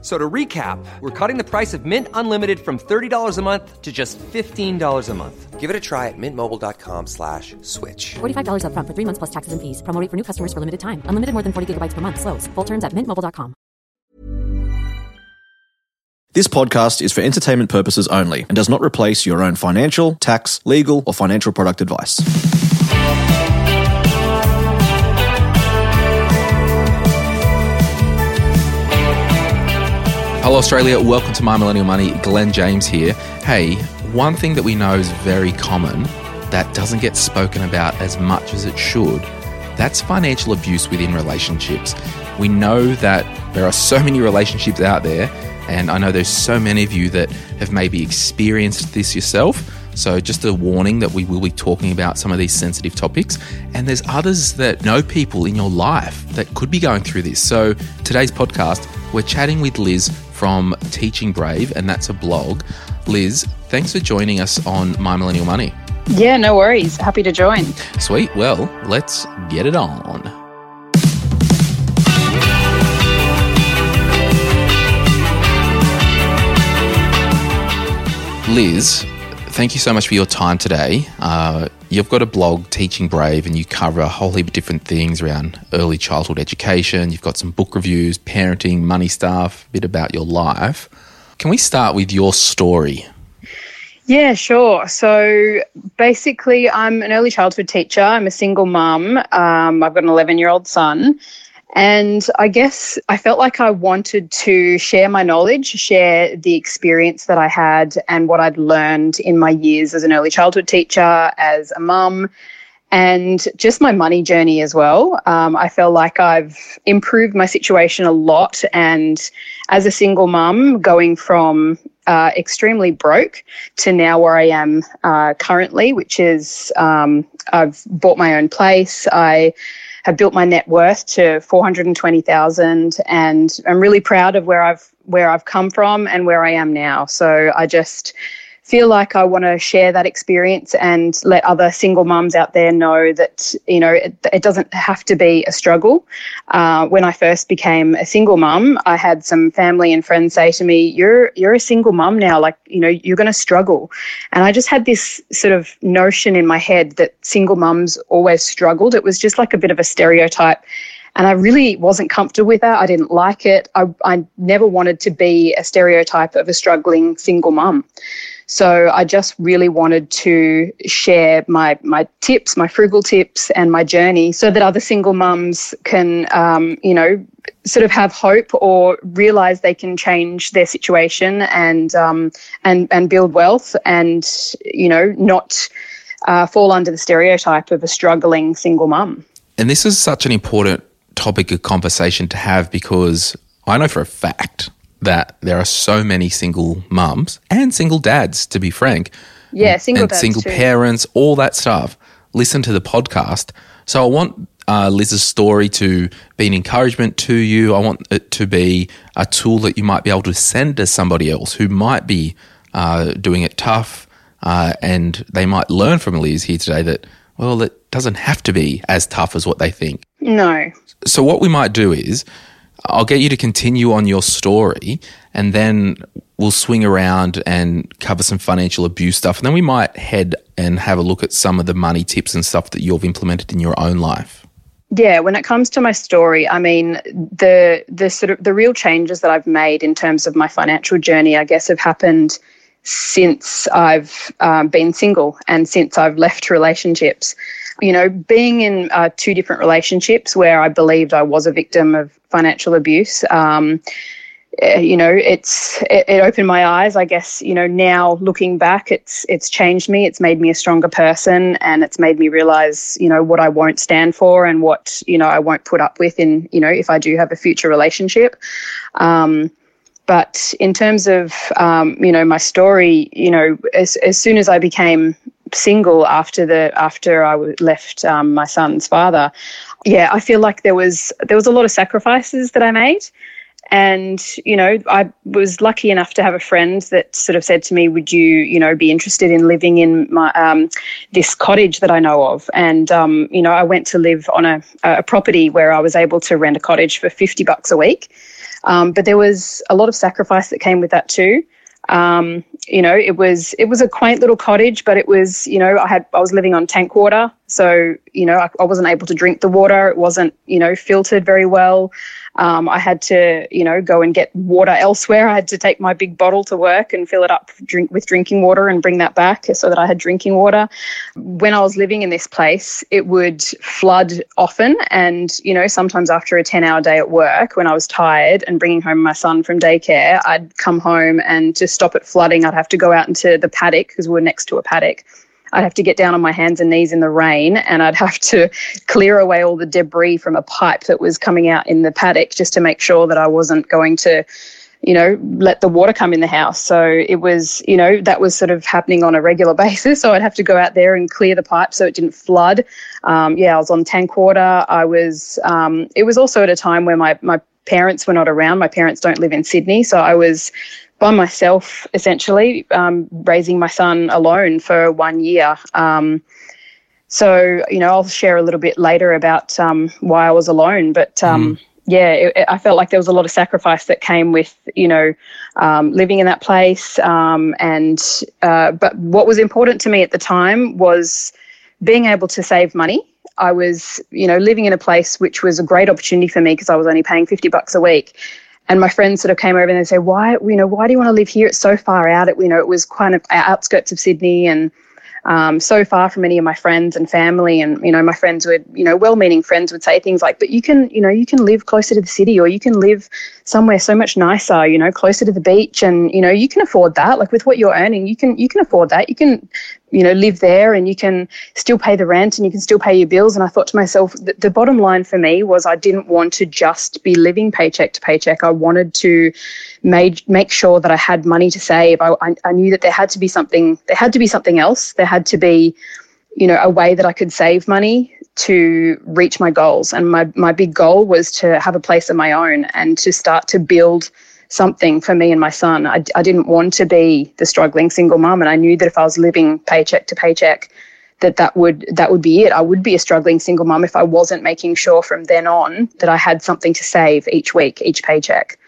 So to recap, we're cutting the price of Mint Unlimited from $30 a month to just $15 a month. Give it a try at mintmobile.com slash switch. $45 upfront for three months plus taxes and fees. Promo rate for new customers for limited time. Unlimited more than 40 gigabytes per month. Slows. Full terms at mintmobile.com. This podcast is for entertainment purposes only and does not replace your own financial, tax, legal, or financial product advice. Hello, Australia. Welcome to My Millennial Money. Glen James here. Hey, one thing that we know is very common that doesn't get spoken about as much as it should that's financial abuse within relationships. We know that there are so many relationships out there, and I know there's so many of you that have maybe experienced this yourself. So, just a warning that we will be talking about some of these sensitive topics. And there's others that know people in your life that could be going through this. So, today's podcast, we're chatting with Liz from Teaching Brave, and that's a blog. Liz, thanks for joining us on My Millennial Money. Yeah, no worries. Happy to join. Sweet. Well, let's get it on. Liz, thank you so much for your time today. Uh, you've got a blog, Teaching Brave, and you cover a whole heap of different things around early childhood education. You've got some book reviews, parenting, money stuff, a bit about your life. Can we start with your story? Yeah, sure. So basically, I'm an early childhood teacher. I'm a single mum. Um, I've got an 11 year old son. And I guess I felt like I wanted to share my knowledge, share the experience that I had and what I'd learned in my years as an early childhood teacher, as a mum, and just my money journey as well. Um, I feel like I've improved my situation a lot. And as a single mum, going from uh, extremely broke to now where I am uh, currently, which is um, I've bought my own place. I have built my net worth to 420,000 and I'm really proud of where I've where I've come from and where I am now. So I just feel like I want to share that experience and let other single mums out there know that you know it, it doesn't have to be a struggle. Uh, when I first became a single mum, I had some family and friends say to me, "You're you're a single mum now. Like you know you're going to struggle," and I just had this sort of notion in my head that single mums always struggled. It was just like a bit of a stereotype. And I really wasn't comfortable with that. I didn't like it. I, I never wanted to be a stereotype of a struggling single mum. So I just really wanted to share my my tips, my frugal tips, and my journey, so that other single mums can, um, you know, sort of have hope or realize they can change their situation and um, and and build wealth, and you know, not uh, fall under the stereotype of a struggling single mum. And this is such an important topic of conversation to have because I know for a fact that there are so many single mums and single dads, to be frank. Yeah, single and dads single too. parents, all that stuff. Listen to the podcast. So I want uh, Liz's story to be an encouragement to you. I want it to be a tool that you might be able to send to somebody else who might be uh, doing it tough, uh, and they might learn from Liz here today that well, it doesn't have to be as tough as what they think. No. So what we might do is I'll get you to continue on your story and then we'll swing around and cover some financial abuse stuff. And then we might head and have a look at some of the money tips and stuff that you've implemented in your own life. Yeah, when it comes to my story, I mean the the sort of the real changes that I've made in terms of my financial journey, I guess, have happened since I've um, been single and since I've left relationships. You know, being in uh, two different relationships where I believed I was a victim of financial abuse. Um, eh, you know, it's it, it opened my eyes. I guess you know now looking back, it's it's changed me. It's made me a stronger person, and it's made me realize you know what I won't stand for and what you know I won't put up with in you know if I do have a future relationship. Um, but in terms of um, you know my story, you know, as as soon as I became single after the after I left um, my son's father, yeah, I feel like there was there was a lot of sacrifices that I made, And, you know, I was lucky enough to have a friend that sort of said to me, Would you, you know, be interested in living in my, um, this cottage that I know of? And, um, you know, I went to live on a, a property where I was able to rent a cottage for 50 bucks a week. Um, but there was a lot of sacrifice that came with that too. Um, you know, it was it was a quaint little cottage, but it was you know I had I was living on tank water, so you know I, I wasn't able to drink the water. It wasn't you know filtered very well. Um, I had to, you know, go and get water elsewhere. I had to take my big bottle to work and fill it up drink with drinking water and bring that back so that I had drinking water. When I was living in this place, it would flood often, and you know, sometimes after a ten-hour day at work, when I was tired and bringing home my son from daycare, I'd come home and to stop it flooding, I'd have to go out into the paddock because we we're next to a paddock I'd have to get down on my hands and knees in the rain and I'd have to clear away all the debris from a pipe that was coming out in the paddock just to make sure that I wasn't going to, you know, let the water come in the house. So it was, you know, that was sort of happening on a regular basis. So I'd have to go out there and clear the pipe so it didn't flood. Um, yeah, I was on tank water. I was, um, it was also at a time where my, my parents were not around. My parents don't live in Sydney. So I was by myself, essentially, um, raising my son alone for one year. Um, so, you know, I'll share a little bit later about um, why I was alone. But um, mm. yeah, it, it, I felt like there was a lot of sacrifice that came with, you know, um, living in that place. Um, and, uh, but what was important to me at the time was being able to save money. I was, you know, living in a place which was a great opportunity for me because I was only paying 50 bucks a week and my friends sort of came over and they say, why, you know, why do you want to live here? It's so far out. It, you know, it was kind of outskirts of Sydney and um, so far from any of my friends and family. And, you know, my friends would, you know, well-meaning friends would say things like, but you can, you know, you can live closer to the city or you can live somewhere so much nicer, you know, closer to the beach. And, you know, you can afford that. Like with what you're earning, you can, you can afford that. You can, you know, live there and you can still pay the rent and you can still pay your bills. And I thought to myself, the, the bottom line for me was I didn't want to just be living paycheck to paycheck. I wanted to made, make sure that I had money to save. I, I, I knew that there had to be something, there had to be something else. There had to be, you know, a way that I could save money to reach my goals. And my, my big goal was to have a place of my own and to start to build – something for me and my son. I, I didn't want to be the struggling single mum, and I knew that if I was living paycheck to paycheck, that that would that would be it. I would be a struggling single mum if I wasn't making sure from then on that I had something to save each week, each paycheck.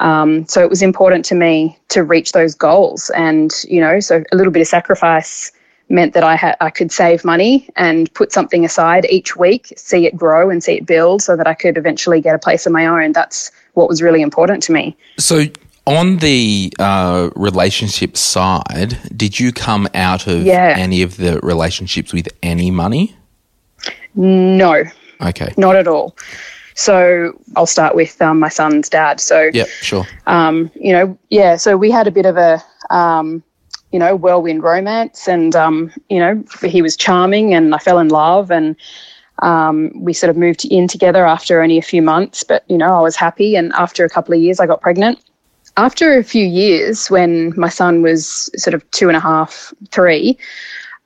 Um, so it was important to me to reach those goals, and you know, so a little bit of sacrifice meant that I had I could save money and put something aside each week, see it grow and see it build, so that I could eventually get a place of my own. That's what was really important to me. So, on the uh, relationship side, did you come out of yeah. any of the relationships with any money? No. Okay. Not at all. So I'll start with um, my son's dad. So yeah, sure. Um, you know, yeah. So we had a bit of a um, you know whirlwind romance, and um, you know he was charming, and I fell in love, and um, we sort of moved in together after only a few months, but you know, I was happy. And after a couple of years, I got pregnant. After a few years, when my son was sort of two and a half, three,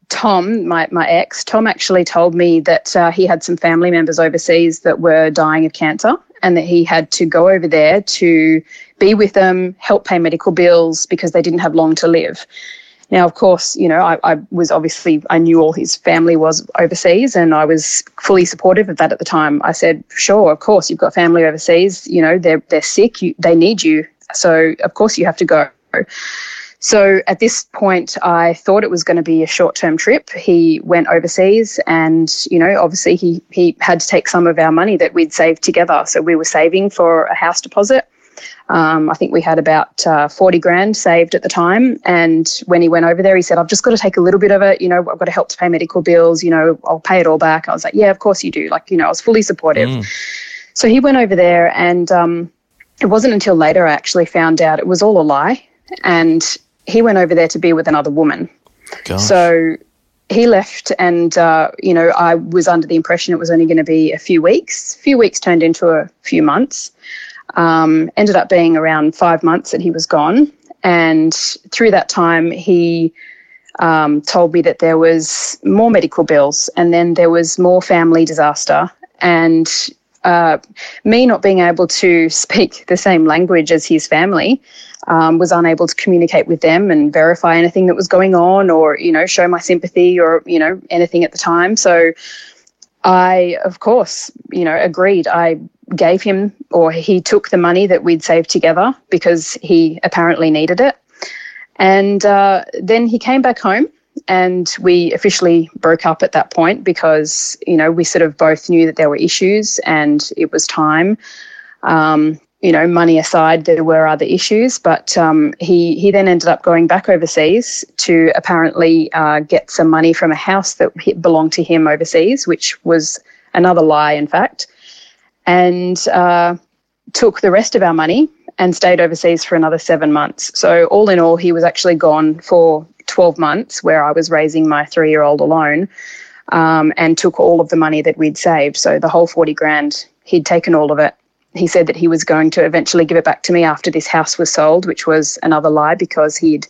Tom, my, my ex, Tom actually told me that uh, he had some family members overseas that were dying of cancer and that he had to go over there to be with them, help pay medical bills because they didn't have long to live. Now, of course, you know, I, I, was obviously, I knew all his family was overseas and I was fully supportive of that at the time. I said, sure, of course, you've got family overseas, you know, they're, they're sick, you, they need you. So, of course, you have to go. So at this point, I thought it was going to be a short term trip. He went overseas and, you know, obviously he, he had to take some of our money that we'd saved together. So we were saving for a house deposit. Um, I think we had about uh, 40 grand saved at the time. And when he went over there, he said, I've just got to take a little bit of it. You know, I've got to help to pay medical bills. You know, I'll pay it all back. I was like, yeah, of course you do. Like, you know, I was fully supportive. Mm. So he went over there and um, it wasn't until later I actually found out it was all a lie. And he went over there to be with another woman. Gosh. So he left and uh, you know i was under the impression it was only going to be a few weeks a few weeks turned into a few months um, ended up being around five months that he was gone. And through that time, he um, told me that there was more medical bills and then there was more family disaster. And uh, me not being able to speak the same language as his family, um, was unable to communicate with them and verify anything that was going on, or you know, show my sympathy or you know anything at the time. So, I of course, you know, agreed. I gave him, or he took the money that we'd saved together because he apparently needed it. And uh, then he came back home and we officially broke up at that point because you know we sort of both knew that there were issues and it was time um, you know money aside there were other issues but um, he he then ended up going back overseas to apparently uh, get some money from a house that belonged to him overseas which was another lie in fact and uh, took the rest of our money and stayed overseas for another seven months so all in all he was actually gone for 12 months where I was raising my three year old alone um, and took all of the money that we'd saved. So the whole 40 grand, he'd taken all of it. He said that he was going to eventually give it back to me after this house was sold, which was another lie because he'd,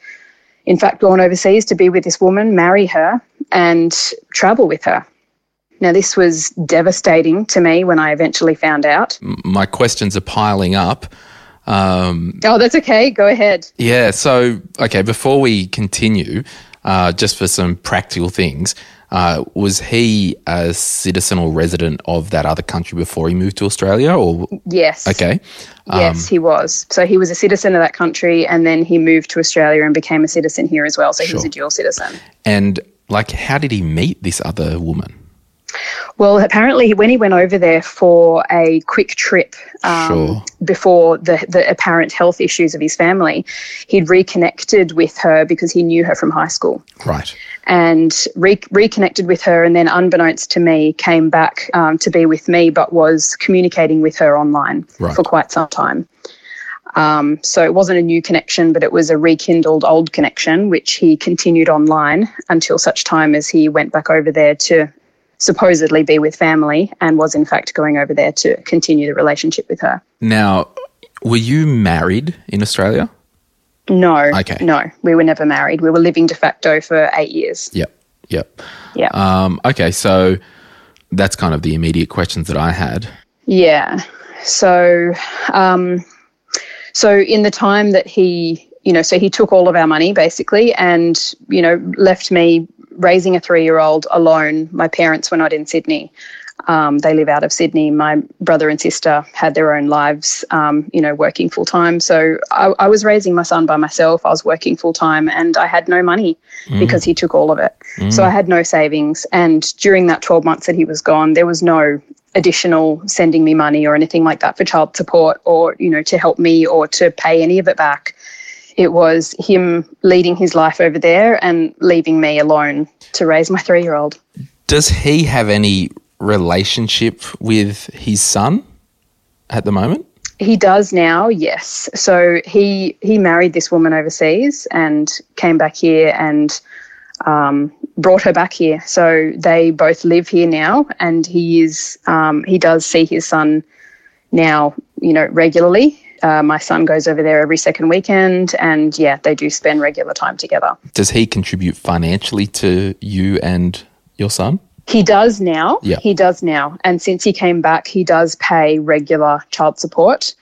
in fact, gone overseas to be with this woman, marry her, and travel with her. Now, this was devastating to me when I eventually found out. My questions are piling up. Um, oh, that's okay. Go ahead. Yeah. So, okay, before we continue, uh, just for some practical things, uh, was he a citizen or resident of that other country before he moved to Australia? Or yes. Okay. Yes, um, he was. So he was a citizen of that country, and then he moved to Australia and became a citizen here as well. So sure. he was a dual citizen. And like, how did he meet this other woman? Well, apparently, when he went over there for a quick trip um, sure. before the, the apparent health issues of his family, he'd reconnected with her because he knew her from high school. Right. And re- reconnected with her, and then, unbeknownst to me, came back um, to be with me, but was communicating with her online right. for quite some time. Um, so it wasn't a new connection, but it was a rekindled old connection, which he continued online until such time as he went back over there to supposedly be with family and was in fact going over there to continue the relationship with her. Now, were you married in Australia? No. Okay. No, we were never married. We were living de facto for eight years. Yep. Yep. Yeah. Um, okay, so that's kind of the immediate questions that I had. Yeah. So, um, so in the time that he, you know, so he took all of our money basically, and you know, left me raising a three year old alone. My parents were not in Sydney. Um, they live out of Sydney. My brother and sister had their own lives, um, you know, working full time. So I, I, was raising my son by myself. I was working full time and I had no money mm. because he took all of it. Mm. So I had no savings. And during that 12 months that he was gone, there was no additional sending me money or anything like that for child support or, you know, to help me or to pay any of it back it was him leading his life over there and leaving me alone to raise my three year old. Does he have any relationship with his son at the moment? He does now, yes. So he he married this woman overseas and came back here and um, brought her back here. So they both live here now, and he is um, he does see his son now, you know, regularly. Uh, my son goes over there every second weekend, and yeah, they do spend regular time together. Does he contribute financially to you and your son? He does now. Yeah. He does now. And since he came back, he does pay regular child support,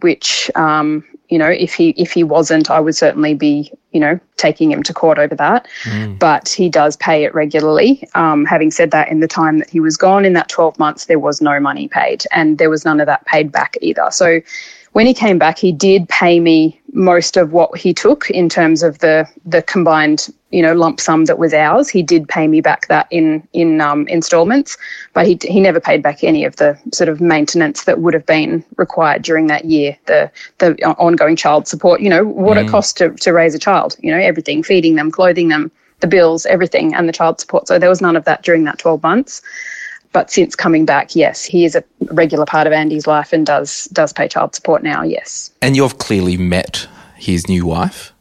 which, um, you know, if he if he wasn't, I would certainly be, you know, taking him to court over that. Mm. But he does pay it regularly. Um, having said that, in the time that he was gone, in that 12 months, there was no money paid, and there was none of that paid back either. So when he came back, he did pay me most of what he took in terms of the the combined you know lump sum that was ours. He did pay me back that in in um, installments, but he he never paid back any of the sort of maintenance that would have been required during that year. The the ongoing child support, you know, what mm. it costs to to raise a child. You know, everything, feeding them, clothing them, the bills, everything, and the child support. So there was none of that during that twelve months but since coming back, yes, he is a regular part of Andy's life and does does pay child support now. Yes. And you've clearly met his new wife.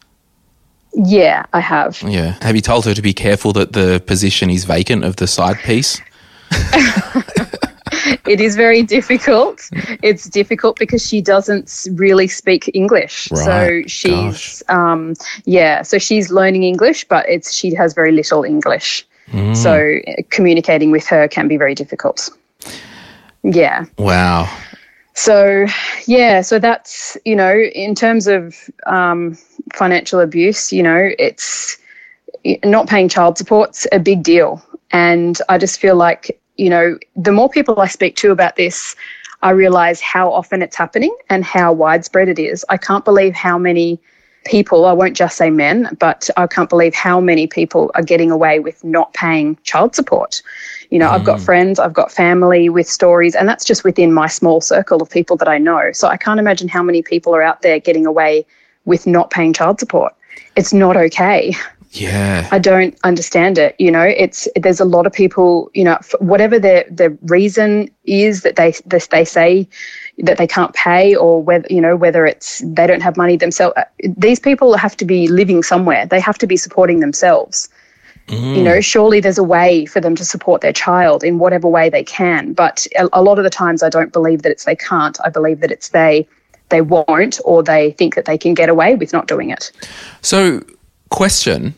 Yeah, I have. Yeah. Have you told her to be careful that the position is vacant of the side piece? it is very difficult. It's difficult because she doesn't really speak English. Right. So she's um, yeah, so she's learning English, but it's she has very little English. Mm. So communicating with her can be very difficult. Yeah. Wow. So, yeah, so that's, you know, in terms of um, financial abuse, you know, it's not paying child support's a big deal. And I just feel like, you know, the more people I speak to about this, I realize how often it's happening and how widespread it is. I can't believe how many people, I won't just say men, but I can't believe how many people are getting away with not paying child support. You know, I've got mm. friends, I've got family with stories, and that's just within my small circle of people that I know. So I can't imagine how many people are out there getting away with not paying child support. It's not okay. Yeah. I don't understand it. You know, it's there's a lot of people. You know, whatever their the reason is that they that they say that they can't pay, or whether you know whether it's they don't have money themselves. Uh, these people have to be living somewhere. They have to be supporting themselves. You know, mm. surely there's a way for them to support their child in whatever way they can. But a, a lot of the times, I don't believe that it's they can't. I believe that it's they they won't, or they think that they can get away with not doing it. So, question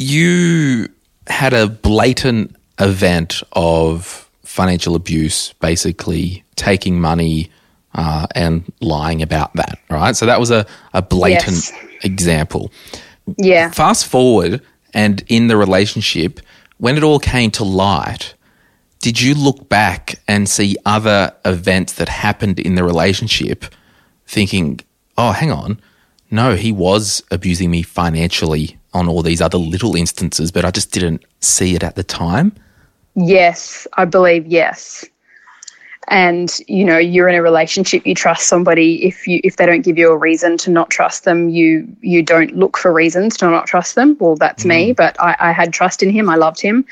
you had a blatant event of financial abuse, basically taking money uh, and lying about that, right? So, that was a, a blatant Yes. example. Yeah. Fast forward, and in the relationship, when it all came to light, did you look back and see other events that happened in the relationship thinking, oh, hang on, no, he was abusing me financially on all these other little instances, but I just didn't see it at the time? Yes, I believe yes. And you know, you're in a relationship, you trust somebody. If you if they don't give you a reason to not trust them, you you don't look for reasons to not trust them. Well, that's me, mm. but I, I had trust in him. I loved him,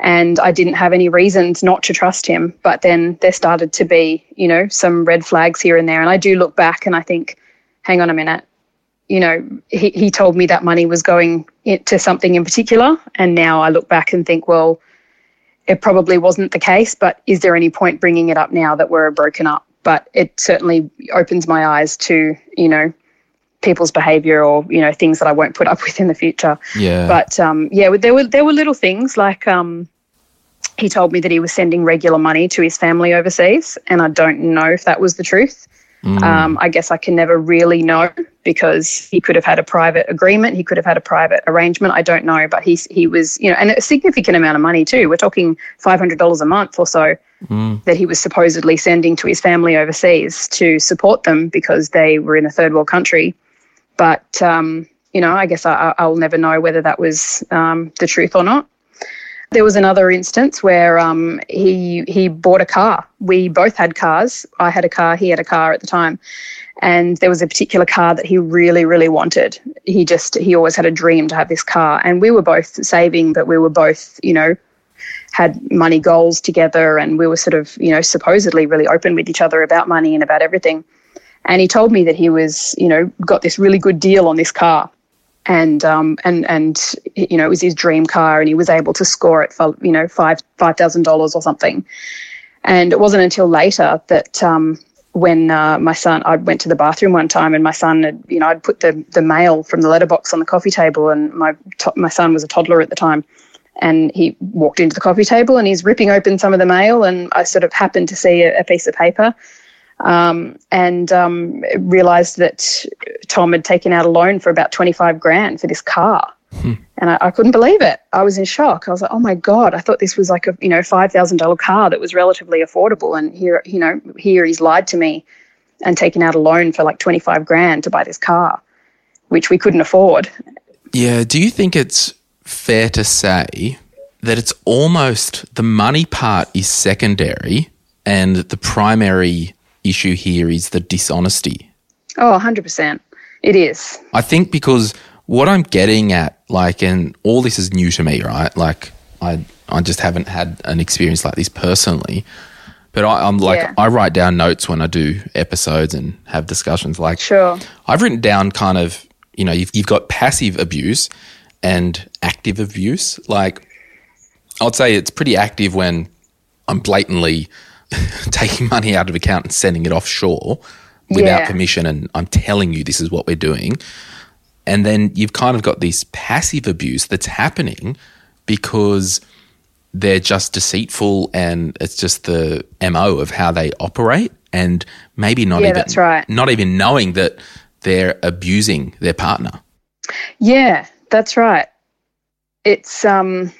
and I didn't have any reasons not to trust him. But then there started to be, you know, some red flags here and there. And I do look back and I think, hang on a minute, you know, he, he told me that money was going into something in particular. And now I look back and think, well, it probably wasn't the case, but is there any point bringing it up now that we're broken up? But it certainly opens my eyes to, you know, people's behavior or, you know, things that I won't put up with in the future. Yeah. But um, yeah, there were there were little things like um, he told me that he was sending regular money to his family overseas, and I don't know if that was the truth. Um, I guess I can never really know because he could have had a private agreement, he could have had a private arrangement. I don't know, but he's he was you know, and a significant amount of money too. We're talking five hundred dollars a month or so that he was supposedly sending to his family overseas to support them because they were in a third world country. But um, you know, I guess I, I'll never know whether that was um, the truth or not. There was another instance where um, he he bought a car. We both had cars. I had a car. He had a car at the time, and there was a particular car that he really really wanted. He just he always had a dream to have this car, and we were both saving, but we were both you know had money goals together, and we were sort of you know supposedly really open with each other about money and about everything. And he told me that he was you know got this really good deal on this car and um, and and you know it was his dream car, and he was able to score it for you know five five thousand dollars or something. And it wasn't until later that um, when uh, my son, I went to the bathroom one time, and my son had you know I'd put the the mail from the letterbox on the coffee table, and my to- my son was a toddler at the time. And he walked into the coffee table and he's ripping open some of the mail. And I sort of happened to see a, a piece of paper um, and um, realized that Tom had taken out a loan for about 25 grand for this car. And I, I couldn't believe it. I was in shock. I was like, "Oh my god! I thought this was like a you know five thousand dollar car that was relatively affordable, and here you know here he's lied to me and taken out a loan for like twenty five grand to buy this car, which we couldn't afford. Yeah. Do you think it's fair to say that it's almost the money part is secondary and the primary issue here is the dishonesty? Oh, 100 percent. It is. I think because what I'm getting at, like, and all this is new to me, right? Like, I I just haven't had an experience like this personally. But I, I'm like, Yeah. I write down notes when I do episodes and have discussions. Like, Sure. I've written down kind of, you know, you've, you've got passive abuse and active abuse. Like, I'd say it's pretty active when I'm blatantly taking money out of account and sending it offshore without Yeah. permission, and I'm telling you this is what we're doing. And then you've kind of got this passive abuse that's happening because they're just deceitful and it's just the MO of how they operate and maybe not Yeah, even that's right. not even knowing that they're abusing their partner. Yeah, that's right. It's um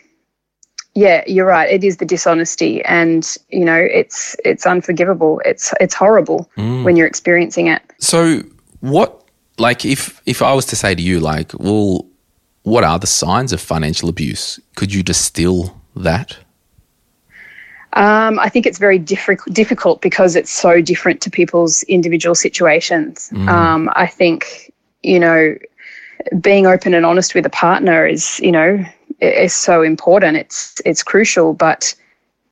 yeah, you're right. It is the dishonesty and you know, it's it's unforgivable. It's it's horrible when you're experiencing it. So what like if if I was to say to you like, well, what are the signs of financial abuse? Could you distill that? Um, I think it's very diffi- difficult because it's so different to people's individual situations. Um, I think, you know, being open and honest with a partner is, you know, is so important. It's it's crucial, but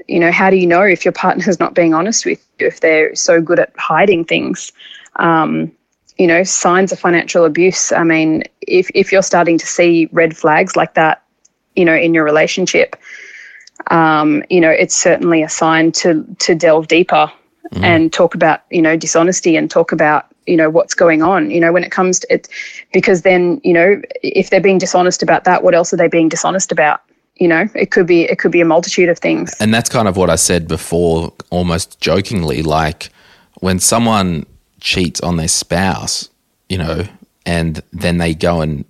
you know, how do you know if your partner's not being honest with you? If they're so good at hiding things, um, you know, signs of financial abuse. I mean, if if you're starting to see red flags like that, you know, in your relationship, um, you know, it's certainly a sign to to delve deeper and talk about, you know, dishonesty and talk about, you know, what's going on. You know, when it comes to it, because then, you know, if they're being dishonest about that, what else are they being dishonest about? You know, it could be it could be a multitude of things. And that's kind of what I said before, almost jokingly. Like when someone cheats on their spouse, you know, and then they go and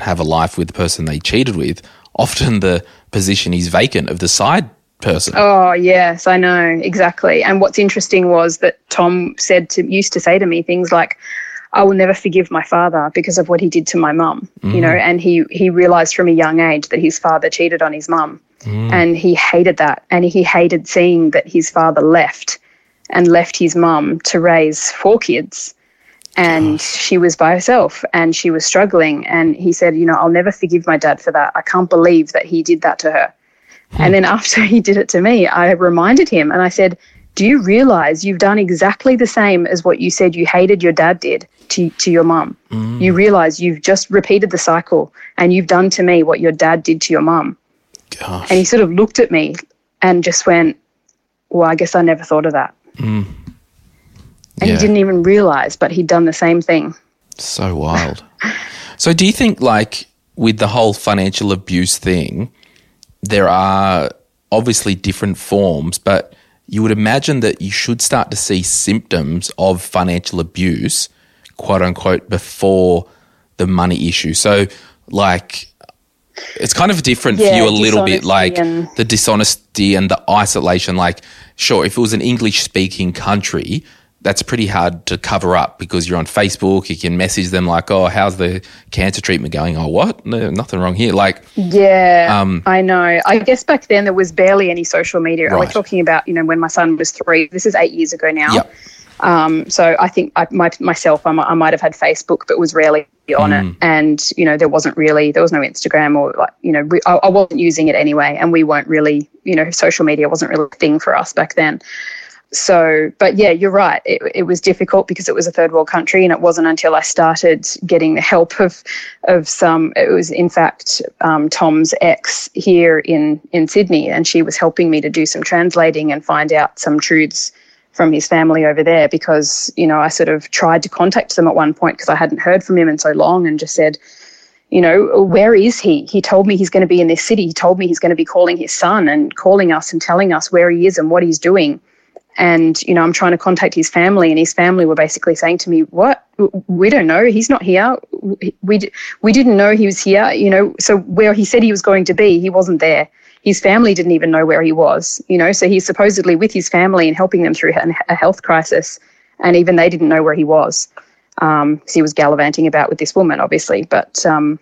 have a life with the person they cheated with, often the position is vacant of the side person. Oh yes, I know exactly. And what's interesting was that Tom said to used to say to me things like, "I will never forgive my father because of what he did to my mum." You mm-hmm. know, and he he realized from a young age that his father cheated on his mum, mm. and he hated that, and he hated seeing that his father left and left his mum to raise four kids. And she was by herself and she was struggling. And he said, You know, I'll never forgive my dad for that. I can't believe that he did that to her. Hmm. And then after he did it to me, I reminded him and I said, Do you realize you've done exactly the same as what you said you hated your dad did to, to your mum? Hmm. You realize you've just repeated the cycle and you've done to me what your dad did to your mum. And he sort of looked at me and just went, Well, I guess I never thought of that. Hmm. And Yeah. he didn't even realize, but he'd done the same thing. So wild. so, do you think, like, with the whole financial abuse thing, there are obviously different forms, but you would imagine that you should start to see symptoms of financial abuse, quote unquote, before the money issue. So, like, it's kind of different for you a little bit, like the dishonesty and the isolation. Like, sure, if it was an English speaking country, that's pretty hard to cover up because you're on Facebook. You can message them like, "Oh, how's the cancer treatment going?" Oh, what? No, nothing wrong here. Like, Yeah, Um, I know. I guess back then there was barely any social media. We're talking about, you know, when my son was three. This is eight years ago now. Yep. Um, so I think I, my, myself, I, I might have had Facebook, but was rarely on Mm. it. And, you know, there wasn't really, there was no Instagram or like, you know, we, I, I wasn't using it anyway. And we weren't really, you know, social media wasn't really a thing for us back then. So, but yeah, you're right. It, it was difficult because it was a third world country, and it wasn't until I started getting the help of of some. It was in fact um, Tom's ex here in in Sydney, and she was helping me to do some translating and find out some truths from his family over there. Because you know, I sort of tried to contact them at one point because I hadn't heard from him in so long, and just said, you know, where is he? He told me he's going to be in this city. He told me he's going to be calling his son and calling us and telling us where he is and what he's doing and you know i'm trying to contact his family and his family were basically saying to me what? We don't know. He's not here. We we didn't know he was here you know so where he said he was going to be he wasn't there. His family didn't even know where he was you know so he's supposedly with his family and helping them through a health crisis and even they didn't know where he was um, 'cause he was gallivanting about with this woman obviously. But um,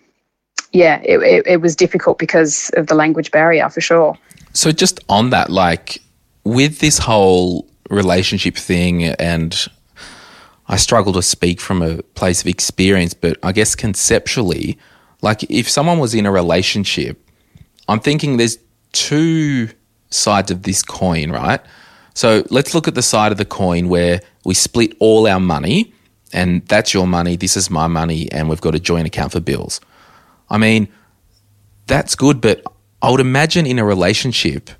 yeah it, it, it was difficult because of the language barrier for sure. So just on that, like with this whole relationship thing, and I struggle to speak from a place of experience, but I guess conceptually, like if someone was in a relationship, I'm thinking there's two sides of this coin, right? So let's look at the side of the coin where we split all our money, and that's your money, this is my money, and we've got a joint account for bills. I mean, that's good, but I would imagine in a relationship,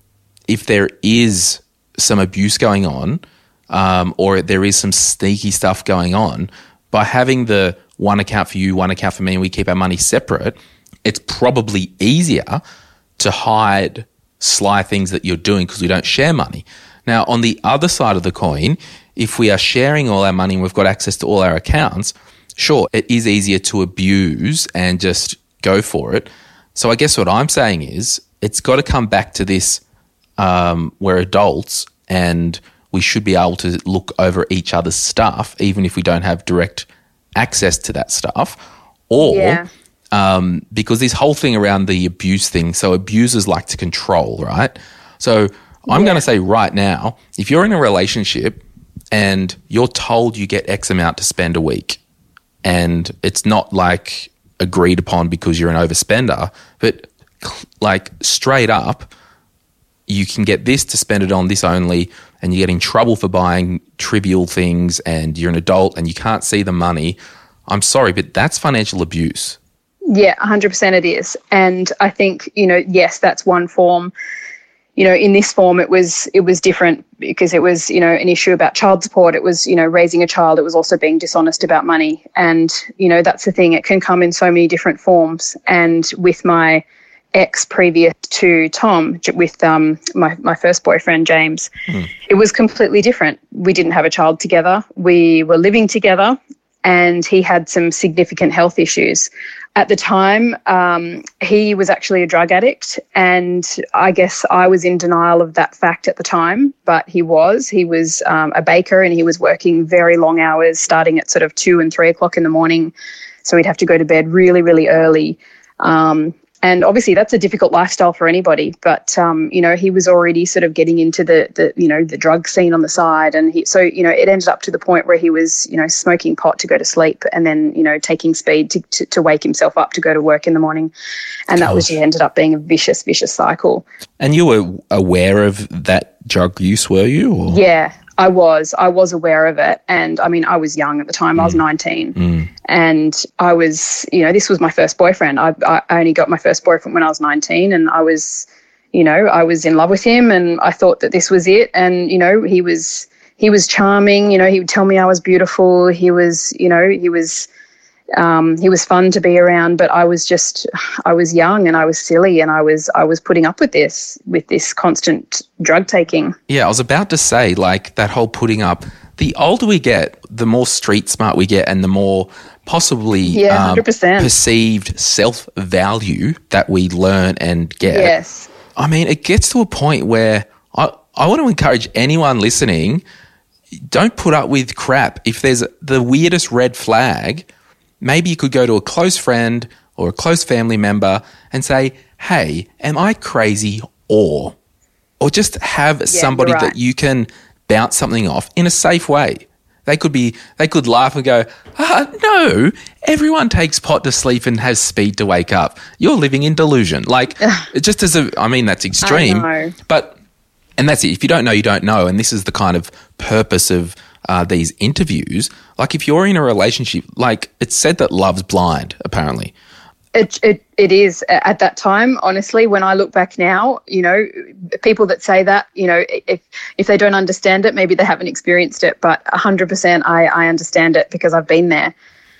if there is some abuse going on, um, or there is some sneaky stuff going on, by having the one account for you, one account for me, and we keep our money separate, it's probably easier to hide sly things that you're doing because we don't share money. Now, on the other side of the coin, if we are sharing all our money and we've got access to all our accounts, sure, it is easier to abuse and just go for it. So I guess what I'm saying is it's got to come back to this um, we're adults and we should be able to look over each other's stuff, even if we don't have direct access to that stuff. Or Yeah. um, because this whole thing around the abuse thing, so abusers like to control, right? So I'm going to say right now, if you're in a relationship and you're told you get X amount to spend a week, and it's not like agreed upon because you're an overspender, but like straight up, you can get this to spend it on this only, and you get in trouble for buying trivial things, and you're an adult and you can't see the money. I'm sorry, but that's financial abuse. Yeah, 100% it is. And I think, you know, yes, that's one form. You know, in this form it was it was different because it was, you know, an issue about child support. It was, you know, raising a child. It was also being dishonest about money. And, you know, that's the thing. It can come in so many different forms. And with my ex previous to Tom, with um, my, my first boyfriend, James, it was completely different. We didn't have a child together. We were living together and he had some significant health issues. At the time, um, he was actually a drug addict, and I guess I was in denial of that fact at the time, but he was. He was um, a baker and he was working very long hours, starting at sort of two and three o'clock in the morning. So he'd have to go to bed really, really early. Um, and obviously that's a difficult lifestyle for anybody but um, you know he was already sort of getting into the, the you know the drug scene on the side and he so you know it ended up to the point where he was you know smoking pot to go to sleep and then you know taking speed to, to, to wake himself up to go to work in the morning and that was just ended up being a vicious vicious cycle And you were aware of that drug use, were you? Or? Yeah, I was. I was aware of it. And I mean, I was young at the time. I was mm. 19. Mm. And I was, you know, this was my first boyfriend. I, I only got my first boyfriend when I was 19. And I was, you know, I was in love with him and I thought that this was it. And, you know, he was. He was charming, you know. He would tell me I was beautiful. He was, you know, he was, um, he was fun to be around. But I was just, I was young and I was silly, and I was, I was putting up with this, with this constant drug taking. Yeah, I was about to say, like, that whole putting up. The older we get, the more street smart we get, and the more possibly Yeah, um, 100%. perceived self value that we learn and get. Yes. I mean, it gets to a point where I, I want to encourage anyone listening don't put up with crap. If there's the weirdest red flag, maybe you could go to a close friend or a close family member and say, Hey, am I crazy? Or, or just have somebody right. that you can bounce something off in a safe way. They could be, they could laugh and go, ah, no, everyone takes pot to sleep and has speed to wake up. You're living in delusion. Like, just as a, I mean, that's extreme, but, and that's it. If you don't know, you don't know. And this is the kind of purpose of uh, these interviews. Like, if you're in a relationship, like, it's said that love's blind, apparently. It, it it is at that time. Honestly, when I look back now, you know, people that say that, you know, if if they don't understand it, maybe they haven't experienced it. But hundred percent, I I understand it because I've been there.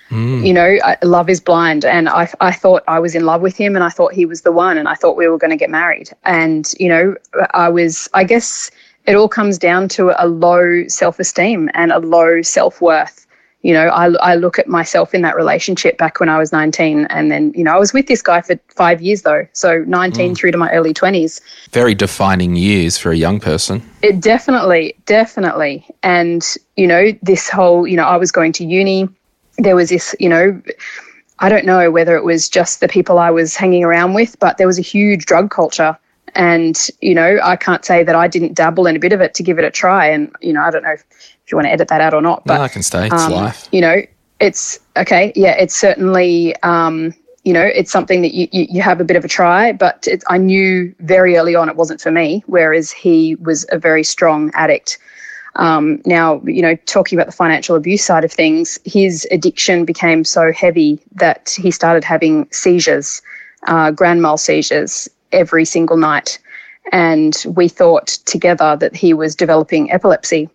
You know, I, love is blind, and I I thought I was in love with him, and I thought he was the one, and I thought we were going to get married, and you know, I was. I guess it all comes down to a low self esteem and a low self worth you know, I, I look at myself in that relationship back when I was 19. And then, you know, I was with this guy for five years though. So 19 mm. through to my early 20s. Very defining years for a young person. It definitely, definitely. And, you know, this whole, you know, I was going to uni. There was this, you know, I don't know whether it was just the people I was hanging around with, but there was a huge drug culture. And, you know, I can't say that I didn't dabble in a bit of it to give it a try. And, you know, I don't know if, if you want to edit that out or not. But no, I can stay. It's um, life. You know, it's okay. Yeah, it's certainly, um, you know, it's something that you, you, you have a bit of a try, but it, I knew very early on it wasn't for me, whereas he was a very strong addict. Um, now, you know, talking about the financial abuse side of things, his addiction became so heavy that he started having seizures, uh, grand mal seizures, every single night. And we thought together that he was developing epilepsy.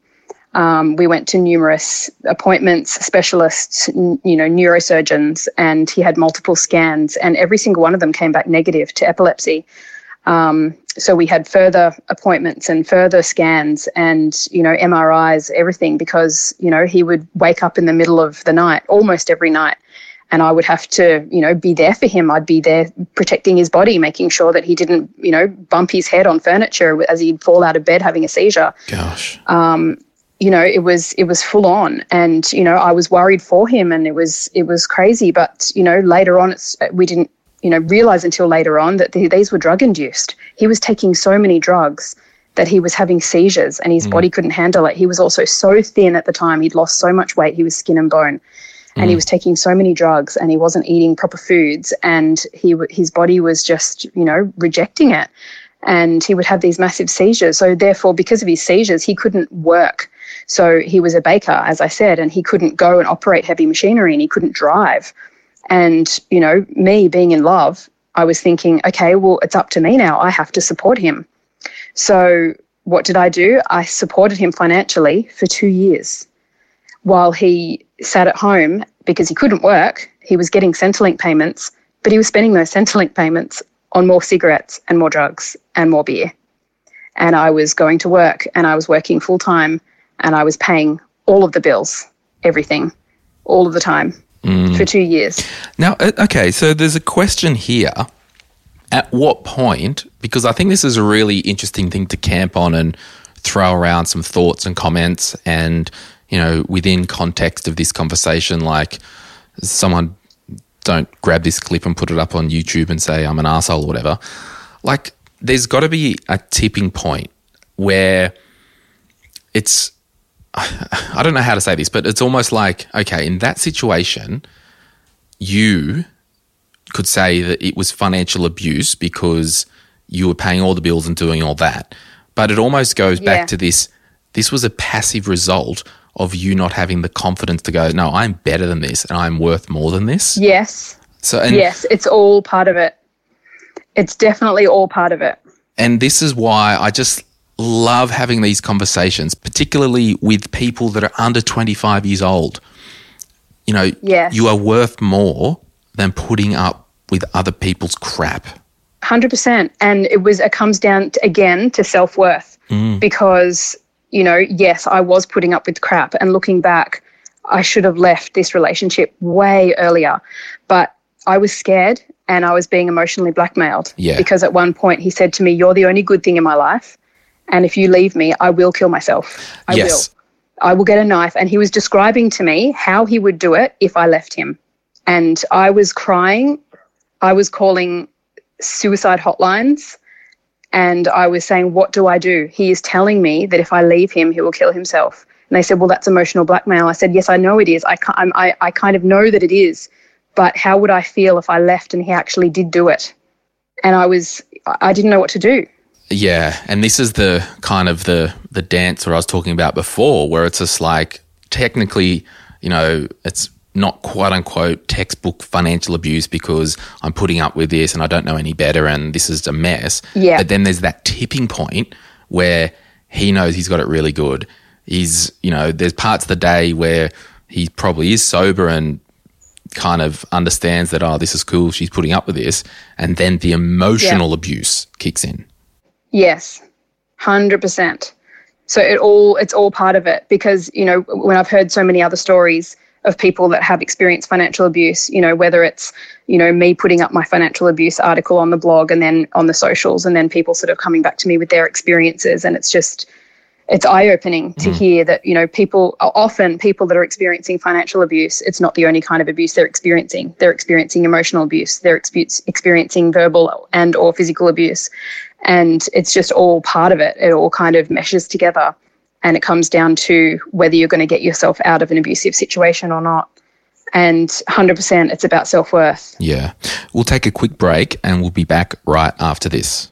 Um, we went to numerous appointments, specialists, n- you know, neurosurgeons, and he had multiple scans, and every single one of them came back negative to epilepsy. Um, so we had further appointments and further scans and you know MRIs, everything because you know he would wake up in the middle of the night almost every night, and I would have to you know be there for him. I'd be there protecting his body, making sure that he didn't you know bump his head on furniture as he'd fall out of bed having a seizure. Gosh. Um, you know, it was it was full on, and you know I was worried for him, and it was it was crazy. But you know later on, it's uh, we didn't you know realize until later on that the, these were drug induced. He was taking so many drugs that he was having seizures and his hmm. body couldn't handle it. He was also so thin at the time. He'd lost so much weight. He was skin and bone. And he mm. was taking so many drugs and he wasn't eating proper foods and he his body was just, you know, rejecting it. And he would have these massive seizures. So therefore because of his seizures, he couldn't work. So he was a baker, as I said, and he couldn't go and operate heavy machinery and he couldn't drive. And, you know, me being in love, I was thinking, okay, well, it's up to me now. I have to support him. So what did I do? I supported him financially for two years while he sat at home because he couldn't work. He was getting Centrelink payments, but he was spending those Centrelink payments on more cigarettes and more drugs and more beer. And I was going to work and I was working full time and I was paying all of the bills, everything, all of the time for two years. Now, uh, okay, so there's a question here. At what point, because I think this is a really interesting thing to camp on and throw around some thoughts and comments, and, you know, within context of this conversation, like someone don't grab this clip and put it up on YouTube and say I'm an asshole or whatever. Like, there's got to be a tipping point where it's I don't know how to say this, but it's almost like okay, in that situation, you could say that it was financial abuse because you were paying all the bills and doing all that. But it almost goes Yeah. back to this this was a passive result of you not having the confidence to go, no, I'm better than this and I'm worth more than this. Yes. So and yes, it's all part of it. It's definitely all part of it. And this is why I just love having these conversations, particularly with people that are under 25 years old. You know, Yes. you are worth more than putting up with other people's crap. Hundred percent, and it was. It comes down to, again to self worth mm. because you know, yes, I was putting up with crap, and looking back, I should have left this relationship way earlier, but I was scared and I was being emotionally blackmailed. Yeah. Because at one point he said to me, "You're the only good thing in my life, and if you leave me, I will kill myself. I Yes. will. I will get a knife." And he was describing to me how he would do it if I left him, and I was crying. I was calling suicide hotlines and I was saying, What do I do? He is telling me that if I leave him, he will kill himself. And they said, Well, that's emotional blackmail. I said, Yes, I know it is. I, I, I kind of know that it is. But how would I feel if I left and he actually did do it? And I was, I didn't know what to do. Yeah, and this is the kind of the the dance where I was talking about before, where it's just like technically, you know, it's not quote unquote textbook financial abuse because I'm putting up with this and I don't know any better and this is a mess. Yeah. But then there's that tipping point where he knows he's got it really good. He's, you know, there's parts of the day where he probably is sober and kind of understands that, oh, this is cool, she's putting up with this. And then the emotional abuse kicks in. Yes, hundred percent. So it all it's all part of it because you know when I've heard so many other stories of people that have experienced financial abuse, you know whether it's you know me putting up my financial abuse article on the blog and then on the socials and then people sort of coming back to me with their experiences. And it's just it's eye opening to hmm. hear that you know people often people that are experiencing financial abuse it's not the only kind of abuse they're experiencing. They're experiencing emotional abuse. They're expe- experiencing verbal and or physical abuse. And it's just all part of it. It all kind of meshes together and it comes down to whether you're going to get yourself out of an abusive situation or not and 100% it's about self-worth Yeah. We'll take a quick break and we'll be back right after this.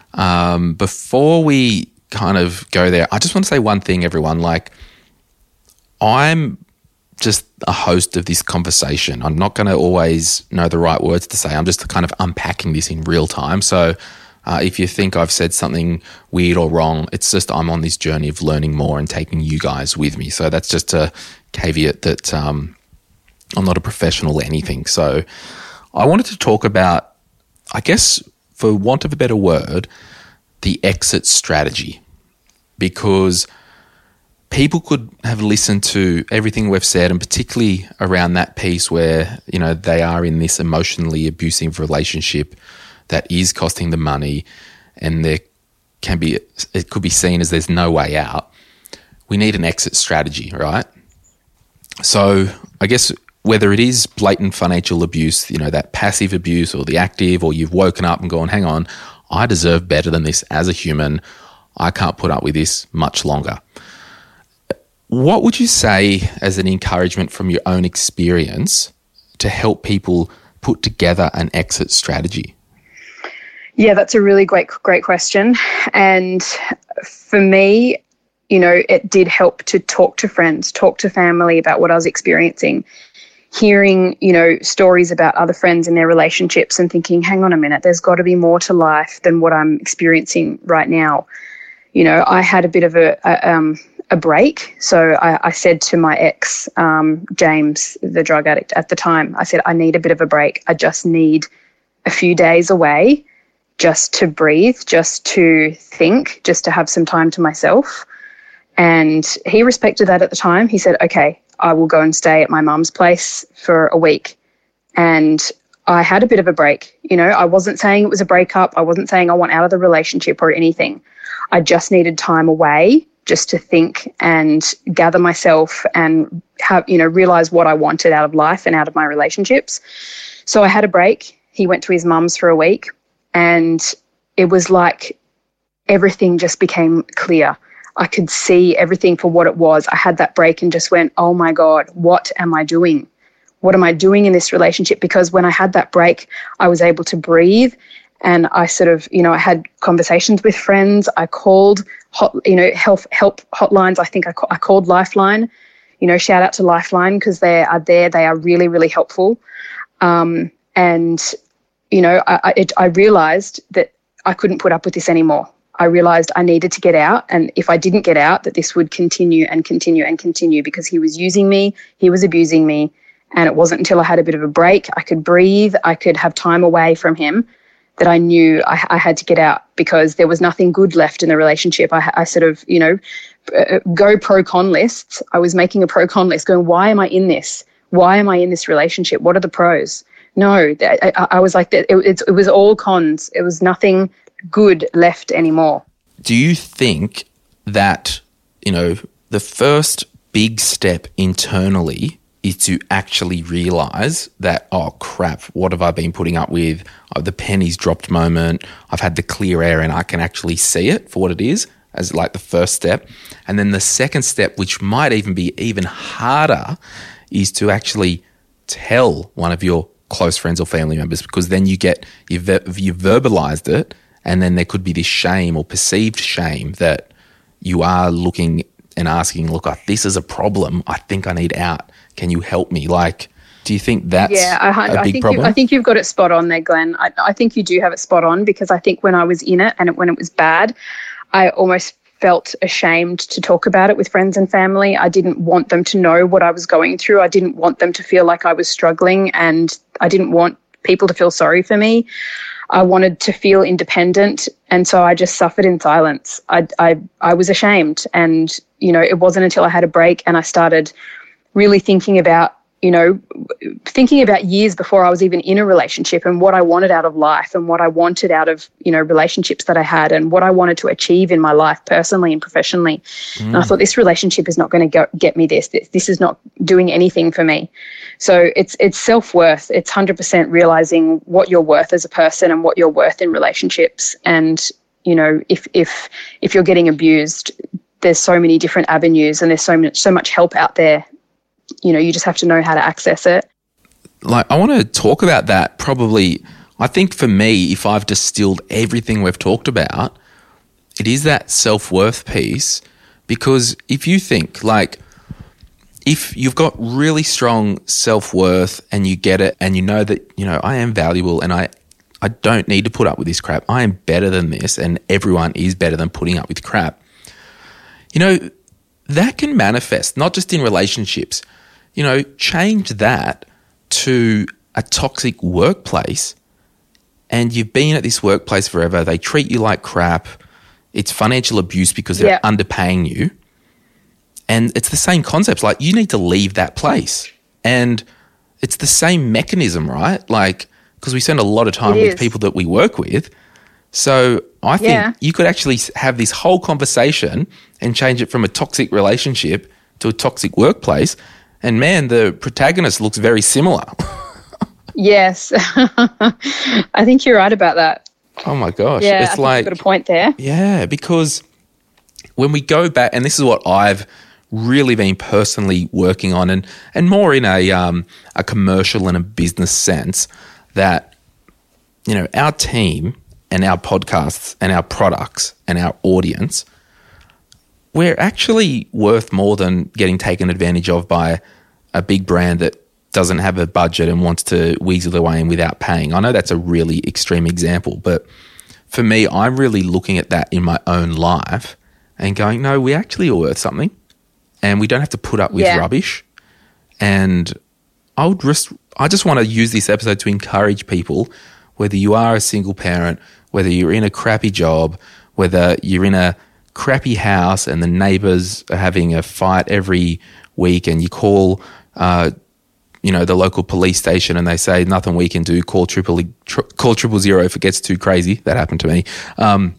Um, before we kind of go there, I just want to say one thing, everyone. Like, I'm just a host of this conversation. I'm not going to always know the right words to say. I'm just kind of unpacking this in real time. So, uh, if you think I've said something weird or wrong, it's just I'm on this journey of learning more and taking you guys with me. So that's just a caveat that um, I'm not a professional or anything. So I wanted to talk about, I guess, for want of a better word, the exit strategy. Because people could have listened to everything we've said, and particularly around that piece where, you know, they are in this emotionally abusive relationship that is costing them money and there can be, it could be seen as there's no way out. We need an exit strategy, right? So I guess whether it is blatant financial abuse, you know, that passive abuse or the active, or you've woken up and gone, hang on, I deserve better than this as a human. I can't put up with this much longer. What would you say as an encouragement from your own experience to help people put together an exit strategy? Yeah, that's a really great great question. And for me, you know, it did help to talk to friends, talk to family about what I was experiencing. Hearing, you know, stories about other friends and their relationships and thinking, hang on a minute, there's got to be more to life than what I'm experiencing right now. You know, I had a bit of a, a um, a break. So I, I said to my ex, um, James, the drug addict at the time, I said, I need a bit of a break. I just need a few days away just to breathe, just to think, just to have some time to myself. And he respected that at the time. He said, okay, I will go and stay at my mum's place for a week. And I had a bit of a break. You know, I wasn't saying it was a breakup. I wasn't saying I want out of the relationship or anything. I just needed time away just to think and gather myself and have, you know, realize what I wanted out of life and out of my relationships. So I had a break. He went to his mum's for a week and it was like everything just became clear. I could see everything for what it was. I had that break and just went, oh my God, what am I doing? What am I doing in this relationship? Because when I had that break, I was able to breathe and I sort of, you know, I had conversations with friends. I called, hot, you know, health help hotlines. I think I, ca- I called Lifeline. You know, shout out to Lifeline because they are there. They are really, really helpful. Um, and you know, I, I, it, I realized that I couldn't put up with this anymore. I realized I needed to get out. And if I didn't get out, that this would continue and continue and continue because he was using me, he was abusing me. And it wasn't until I had a bit of a break, I could breathe, I could have time away from him, that I knew I, I had to get out because there was nothing good left in the relationship. I, I sort of, you know, uh, go pro con lists. I was making a pro con list going, why am I in this? Why am I in this relationship? What are the pros? no, I, I was like, it, it, it was all cons. It was nothing good left anymore. Do you think that, you know, the first big step internally is to actually realize that, oh crap, what have I been putting up with? Oh, the pennies dropped moment. I've had the clear air and I can actually see it for what it is as like the first step. And then the second step, which might even be even harder, is to actually tell one of your close friends or family members because then you get you ver- you verbalized it And then there could be this shame or perceived shame that you are looking and asking, look, this is a problem. I think I need out. Can you help me? Like, do you think that's yeah, I, a I big think problem? You, I think you've got it spot on there, Glen. I, I think you do have it spot on because I think when I was in it and it, when it was bad, I almost felt ashamed to talk about it with friends and family. I didn't want them to know what I was going through. I didn't want them to feel like I was struggling and I didn't want people to feel sorry for me. I wanted to feel independent. And so I just suffered in silence. I, I, I was ashamed. And, you know, it wasn't until I had a break and I started really thinking about you know, thinking about years before I was even in a relationship and what I wanted out of life and what I wanted out of, you know, relationships that I had and what I wanted to achieve in my life personally and professionally. Mm. And I thought this relationship is not going to get me this. this. This is not doing anything for me. So it's it's self-worth. It's 100% realizing what you're worth as a person and what you're worth in relationships and you know, if if if you're getting abused, there's so many different avenues and there's so much so much help out there you know, you just have to know how to access it. Like, I want to talk about that probably. I think for me, if I've distilled everything we've talked about, it is that self worth piece. Because if you think, like, if you've got really strong self worth and you get it and you know that, you know, I am valuable and I, I don't need to put up with this crap. I am better than this and everyone is better than putting up with crap. You know, that can manifest not just in relationships, you know, change that to a toxic workplace and you've been at this workplace forever. They treat you like crap. It's financial abuse because they're underpaying you. And it's the same concepts. Like you need to leave that place. And it's the same mechanism, right? Like, because we spend a lot of time with people that we work with. So I think yeah. you could actually have this whole conversation and change it from a toxic relationship to a toxic workplace and man, the protagonist looks very similar. yes. I think you're right about that. Oh my gosh. Yeah, it's like got a point there. Yeah, because when we go back and this is what I've really been personally working on and and more in a um, a commercial and a business sense that you know our team and our podcasts and our products and our audience we're actually worth more than getting taken advantage of by a big brand that doesn't have a budget and wants to weasel their way in without paying. I know that's a really extreme example, but for me, I'm really looking at that in my own life and going, no, we actually are worth something and we don't have to put up with yeah. rubbish. And I would just, I just want to use this episode to encourage people, whether you are a single parent, whether you're in a crappy job, whether you're in a crappy house and the neighbors are having a fight every week and you call uh, you know the local police station and they say nothing we can do call triple tri- call triple zero if it gets too crazy. That happened to me. Um,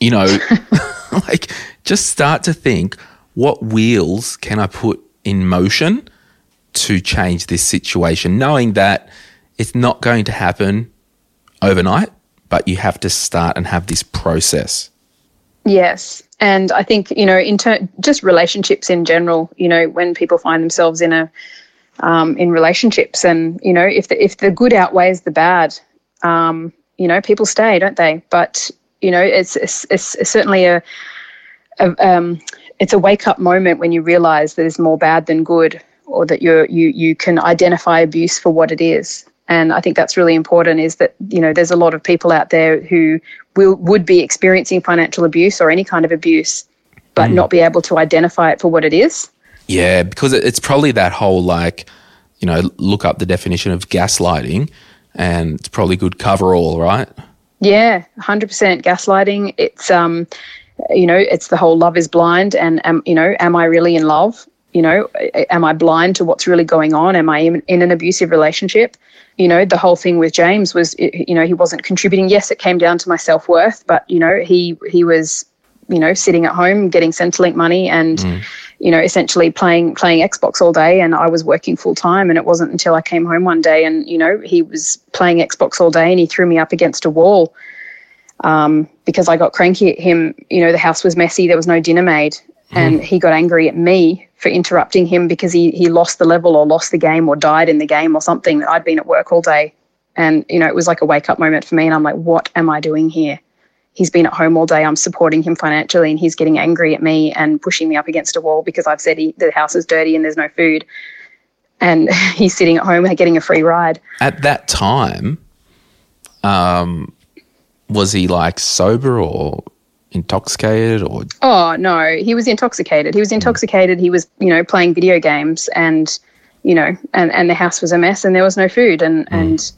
you know like just start to think what wheels can i put in motion to change this situation knowing that it's not going to happen overnight but you have to start and have this process Yes. And I think, you know, in ter- just relationships in general, you know, when people find themselves in a, um, in relationships and, you know, if the, if the good outweighs the bad, um, you know, people stay, don't they? But, you know, it's, it's, it's certainly a, a um, it's a wake up moment when you realize there's more bad than good or that you're, you, you can identify abuse for what it is and I think that's really important is that you know there's a lot of people out there who will would be experiencing financial abuse or any kind of abuse but mm. not be able to identify it for what it is. Yeah, because it's probably that whole like you know look up the definition of gaslighting and it's probably good cover all, right? Yeah, 100% gaslighting. It's um you know, it's the whole love is blind and um, you know, am I really in love? You know, am I blind to what's really going on? Am I in, in an abusive relationship? you know, the whole thing with James was, you know, he wasn't contributing. Yes, it came down to my self worth, but you know, he he was, you know, sitting at home getting Centrelink money and, mm. you know, essentially playing playing Xbox all day, and I was working full time. And it wasn't until I came home one day, and you know, he was playing Xbox all day, and he threw me up against a wall. Um, because I got cranky at him, you know, the house was messy, there was no dinner made, and mm. he got angry at me for interrupting him because he he lost the level or lost the game or died in the game or something. that I'd been at work all day, and you know it was like a wake up moment for me, and I'm like, what am I doing here? he's been at home all day. I'm supporting him financially, and he's getting angry at me and pushing me up against a wall because I've said he, the house is dirty and there's no food. And he's sitting at home getting a free ride. At that time, um, was he like sober or intoxicated or Oh no, he was intoxicated. He was hmm. intoxicated. He was, you know, playing video games and, you know, and, and the house was a mess and there was no food and hmm. and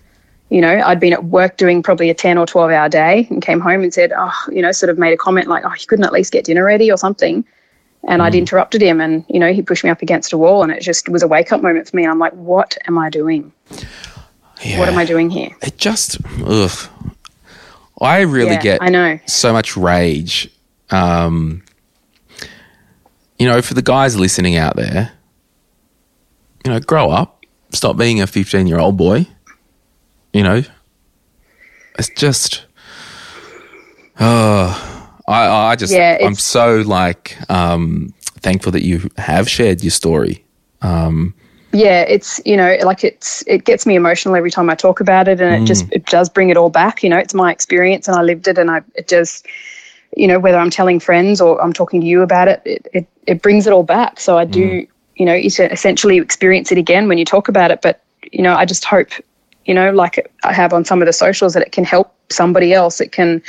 you know, I'd been at work doing probably a 10 or 12 hour day and came home and said, oh, you know, sort of made a comment like, oh, you couldn't at least get dinner ready or something. And I'd hmm. interrupted him and, you know, he pushed me up against a wall and it just was a wake up moment for me. And I'm like, what am I doing? What am I doing here? It just, ugh. I really Yeah, get I know. so much rage. Um, you know, for the guys listening out there, you know, grow up, stop being a 15 year old boy. You know, it's just, oh, I, I just, Yeah, I'm so like um, thankful that you have shared your story. Um, yeah it's you know like it's it gets me emotional every time i talk about it and it just mm. it does bring it all back you know it's my experience and i lived it and i it just you know whether i'm telling friends or i'm talking to you about it it it, it brings it all back. So i do mm. you know es- essentially experience it again when you talk about it but you know i just hope you know like i have on some of the socials that it can help somebody else. It can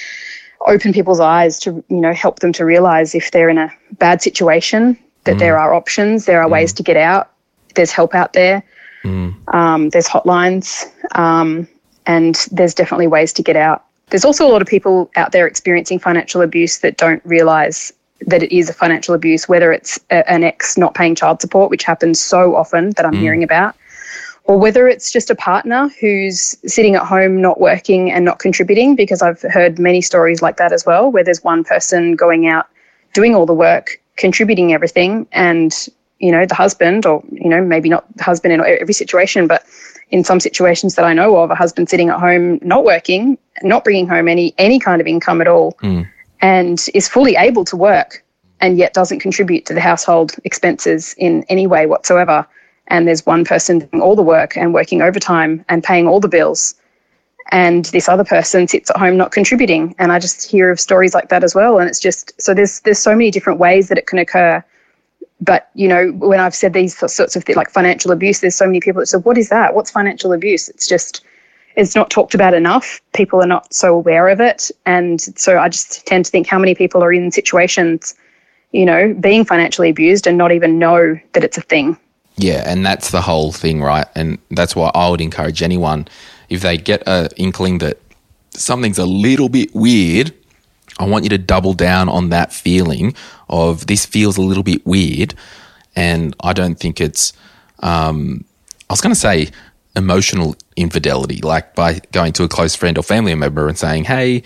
open people's eyes to you know help them to realize if they're in a bad situation that there mm. are options there are ways to get out there's help out there. Um, there's hotlines um, and there's definitely ways to get out. There's also a lot of people out there experiencing financial abuse that don't realize that it is a financial abuse whether it's a, an ex not paying child support which happens so often that i'm hearing about or whether it's just a partner who's sitting at home not working and not contributing because i've heard many stories like that as well where there's one person going out doing all the work contributing everything and you know the husband or you know maybe not the husband in every situation but in some situations that i know of a husband sitting at home not working not bringing home any any kind of income at all hmm. and is fully able to work and yet doesn't contribute to the household expenses in any way whatsoever. And there's one person doing all the work and working overtime and paying all the bills. And this other person sits at home not contributing. And i just hear of stories like that as well. And it's just so there's there's so many different ways that it can occur but you know when i've said these sorts of things like financial abuse there's so many people that say what is that? What's financial abuse? It's just it's not talked about enough. People are not so aware of it. And so i just tend to think how many people are in situations you know being financially abused and not even know that it's a thing. Yeah, and that's the whole thing, right? And that's why I would encourage anyone if they get a inkling that something's a little bit weird, I want you to double down on that feeling of this feels a little bit weird, and I don't think it's. Um, I was going to say emotional infidelity, like by going to a close friend or family member and saying, "Hey,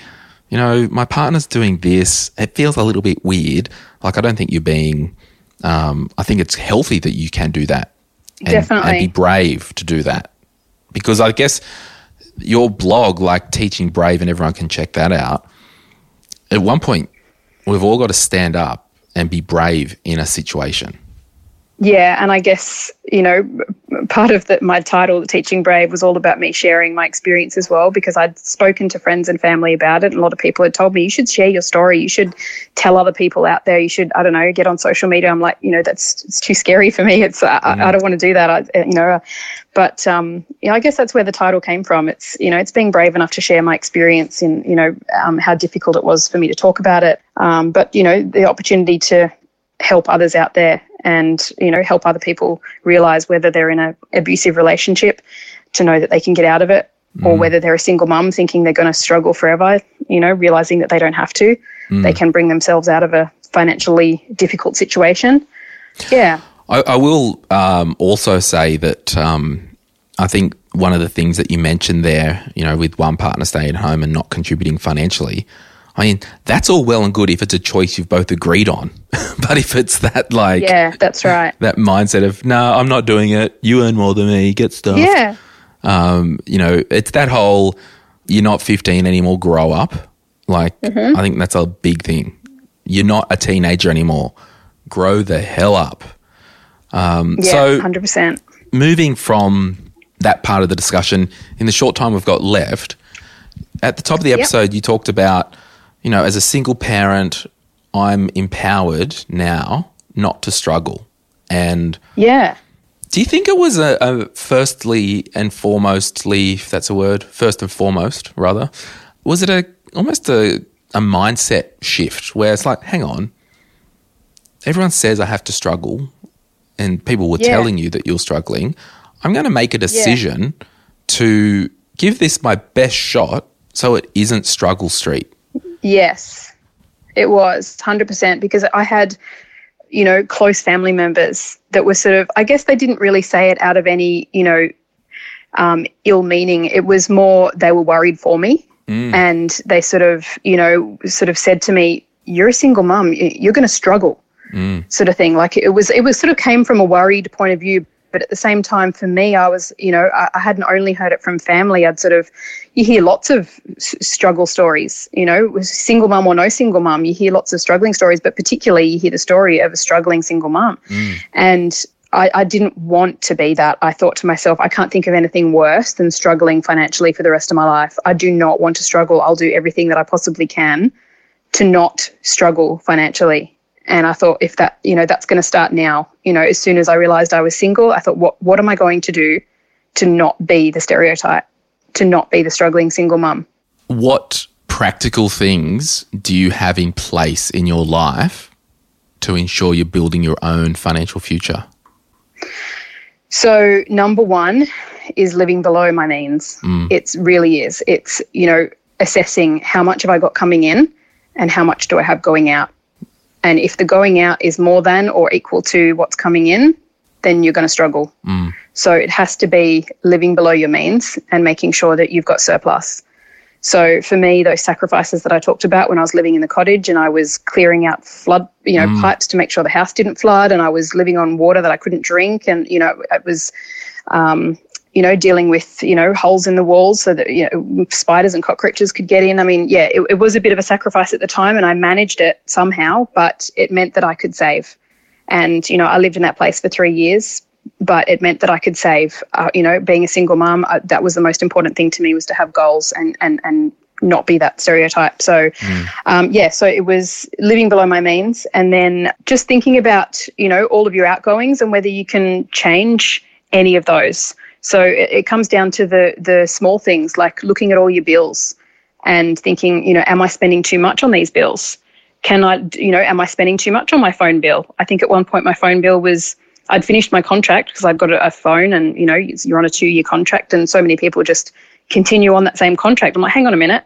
you know, my partner's doing this. It feels a little bit weird. Like I don't think you're being." um, I think it's healthy that you can do that. And, Definitely. And be brave to do that. Because I guess your blog, like Teaching Brave, and everyone can check that out. At one point, we've all got to stand up and be brave in a situation. Yeah, and I guess you know part of the, my title, "Teaching Brave," was all about me sharing my experience as well because I'd spoken to friends and family about it, and a lot of people had told me you should share your story, you should tell other people out there, you should I don't know get on social media. I'm like, you know, that's it's too scary for me. It's I, I mm. don't want to do that. I, you know, but um, yeah, I guess that's where the title came from. It's you know, it's being brave enough to share my experience in you know um, how difficult it was for me to talk about it, um, but you know, the opportunity to help others out there and you know help other people realize whether they're in an abusive relationship to know that they can get out of it or whether they're a single mum thinking they're going to struggle forever you know realizing that they don't have to. They can bring themselves out of a financially difficult situation. Yeah I, I will um, also say that um, I think one of the things that you mentioned there, you know, with one partner staying at home and not contributing financially, I mean, that's all well and good if it's a choice you've both agreed on. but if it's that, like, yeah that's right that mindset of, no, I'm not doing it, you earn more than me, get stuff. yeah Um, you know, it's that whole, you're not 15 anymore, grow up. Like, Mm-hmm. I think that's a big thing. You're not a teenager anymore. Grow the hell up. Um, yeah so, 100% moving from that part of the discussion, in the short time we've got left, at the top of the episode, you talked about, you know, as a single parent, I'm empowered now not to struggle. And Yeah. do you think it was a, a firstly and foremostly, if that's a word, first and foremost, rather, was it a almost a, a mindset shift where it's like, hang on, everyone says I have to struggle, and people were Yeah. telling you that you're struggling. I'm going to make a decision to give this my best shot so it isn't struggle street. Yes, it was 100% because I had, you know, close family members that were sort of, I guess they didn't really say it out of any, you know, um, ill meaning. It was more they were worried for me. And they sort of, you know, sort of said to me, You're a single mum, you're going to struggle, sort of thing. Like it was, it was sort of came from a worried point of view. But at the same time, for me, I was, you know, I, I hadn't only heard it from family. I'd sort of, you hear lots of s- struggle stories, you know, single mum or no single mum, you hear lots of struggling stories, but particularly you hear the story of a struggling single mum. Mm. And I, I didn't want to be that. I thought to myself, I can't think of anything worse than struggling financially for the rest of my life. I do not want to struggle. I'll do everything that I possibly can to not struggle financially. And I thought, if that, you know, that's going to start now. You know, as soon as I realized I was single, I thought, what, what am I going to do to not be the stereotype, to not be the struggling single mum? What practical things do you have in place in your life to ensure you're building your own financial future? So number one is living below my means. Mm. It really is. It's you know assessing how much have I got coming in, and how much do I have going out. And if the going out is more than or equal to what's coming in, then you're going to struggle. So it has to be living below your means and making sure that you've got surplus. So for me, those sacrifices that I talked about when I was living in the cottage and I was clearing out flood, you know, pipes to make sure the house didn't flood, and I was living on water that I couldn't drink, and you know, it was, um, you know, dealing with you know holes in the walls so that you know spiders and cockroaches could get in. I mean, yeah, it, it was a bit of a sacrifice at the time, and I managed it somehow, but it meant that I could save, and you know, I lived in that place for three years. But it meant that I could save. Uh, you know, being a single mum, uh, that was the most important thing to me was to have goals and and and not be that stereotype. So, um, yeah, so it was living below my means, and then just thinking about you know all of your outgoings and whether you can change any of those. So it, it comes down to the the small things like looking at all your bills and thinking, you know, am I spending too much on these bills? Can I, you know, am I spending too much on my phone bill? I think at one point my phone bill was I'd finished my contract because I'd got a, a phone and, you know, you're on a two year contract and so many people just continue on that same contract. I'm like, hang on a minute.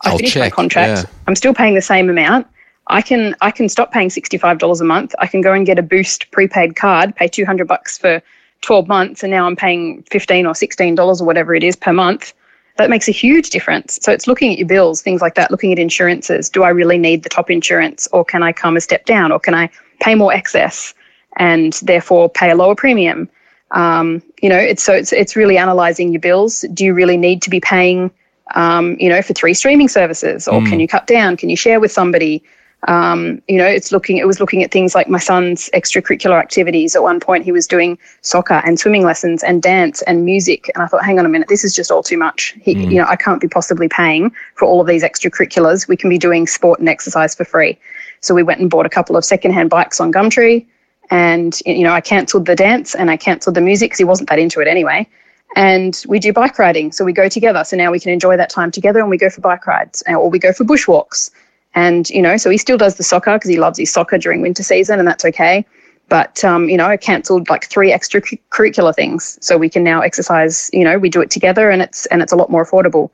I I'll finished check, my contract. yeah. I'm still paying the same amount. I can I can stop paying sixty five dollars a month. I can go and get a Boost prepaid card, pay two hundred bucks for twelve months, and now I'm paying fifteen or sixteen dollars or whatever it is per month. That makes a huge difference. So it's looking at your bills, things like that, looking at insurances. Do I really need the top insurance, or can I come a step down, or can I pay more excess and therefore pay a lower premium? Um, you know, it's so it's it's really analysing your bills. Do you really need to be paying um, you know, for three streaming services, or can you cut down? Can you share with somebody? Um, you know, it's looking. It was looking at things like my son's extracurricular activities. At one point, he was doing soccer and swimming lessons and dance and music, and I thought, hang on a minute, this is just all too much. He, You know, I can't be possibly paying for all of these extracurriculars. We can be doing sport and exercise for free. So we went and bought a couple of secondhand bikes on Gumtree, and you know, I cancelled the dance and I cancelled the music because he wasn't that into it anyway and we do bike riding. So we go together. So now we can enjoy that time together and we go for bike rides or we go for bushwalks. And, you know, so he still does the soccer because he loves his soccer during winter season and that's okay. But, um, you know, I cancelled like three extracurricular things. So we can now exercise, you know, we do it together and it's, and it's a lot more affordable.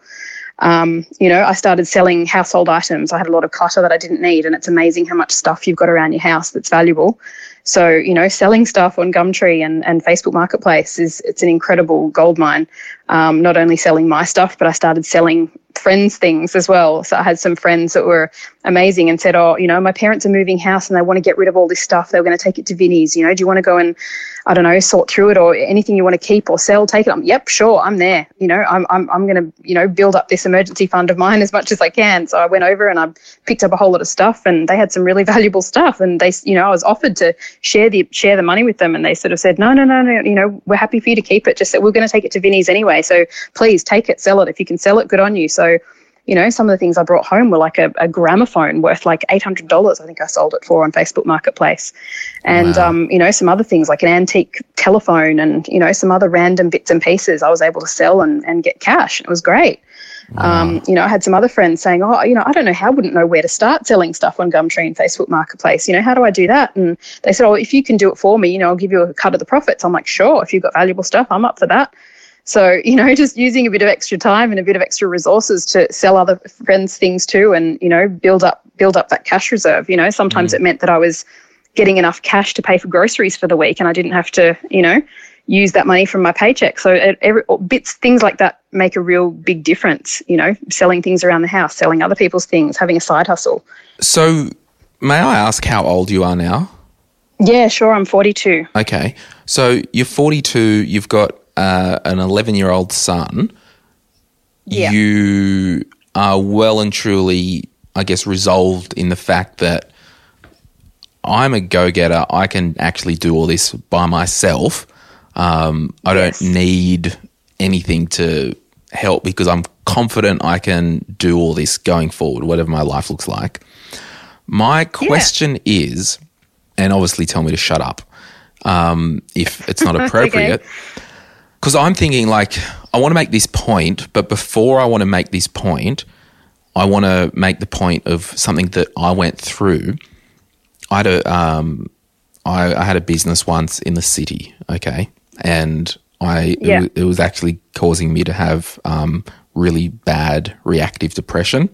Um, you know, I started selling household items. I had a lot of clutter that I didn't need, and it's amazing how much stuff you've got around your house that's valuable. So, you know, selling stuff on Gumtree and, and Facebook Marketplace is it's an incredible gold mine. Um, not only selling my stuff, but I started selling friends things as well. So I had some friends that were amazing and said, "Oh, you know, my parents are moving house and they want to get rid of all this stuff. They were going to take it to Vinnie's. You know, do you want to go and I don't know, sort through it or anything you want to keep or sell, take it. I'm, yep, sure, I'm there. You know, I'm, I'm, I'm going to, you know, build up this emergency fund of mine as much as I can. So I went over and I picked up a whole lot of stuff and they had some really valuable stuff. And they, you know, I was offered to share the, share the money with them. And they sort of said, no, no, no, no, you know, we're happy for you to keep it. Just that we're going to take it to Vinnie's anyway. So please take it, sell it. If you can sell it, good on you. So, you know, some of the things I brought home were like a, a gramophone worth like $800. I think I sold it for on Facebook Marketplace. And, Wow. um, you know, some other things like an antique telephone and, you know, some other random bits and pieces I was able to sell and, and get cash. It was great. Um, you know, I had some other friends saying, "Oh, you know, I don't know how, I wouldn't know where to start selling stuff on Gumtree and Facebook Marketplace. You know, how do I do that?" And they said, "Oh, if you can do it for me, you know, I'll give you a cut of the profits." I'm like, "Sure, if you've got valuable stuff, I'm up for that." So, you know, just using a bit of extra time and a bit of extra resources to sell other friends things too, and you know, build up build up that cash reserve. You know, sometimes mm. it meant that I was getting enough cash to pay for groceries for the week, and I didn't have to, you know, use that money from my paycheck. So it, every, bits things like that make a real big difference. You know, selling things around the house, selling other people's things, having a side hustle. So, may I ask how old you are now? Yeah, sure. I'm 42. Okay. So, you're 42, you've got uh, an 11 year old son. Yeah. You are well and truly, I guess, resolved in the fact that I'm a go getter. I can actually do all this by myself. Um, I Yes. don't need anything to help because I'm confident I can do all this going forward, whatever my life looks like. My question is, and obviously tell me to shut up um, if it's not appropriate. Because I'm thinking, like, I want to make this point, but before I want to make this point, I want to make the point of something that I went through. I had a, um, I, I had a business once in the city, okay, and I it, Yeah. wa- it was actually causing me to have um, really bad reactive depression,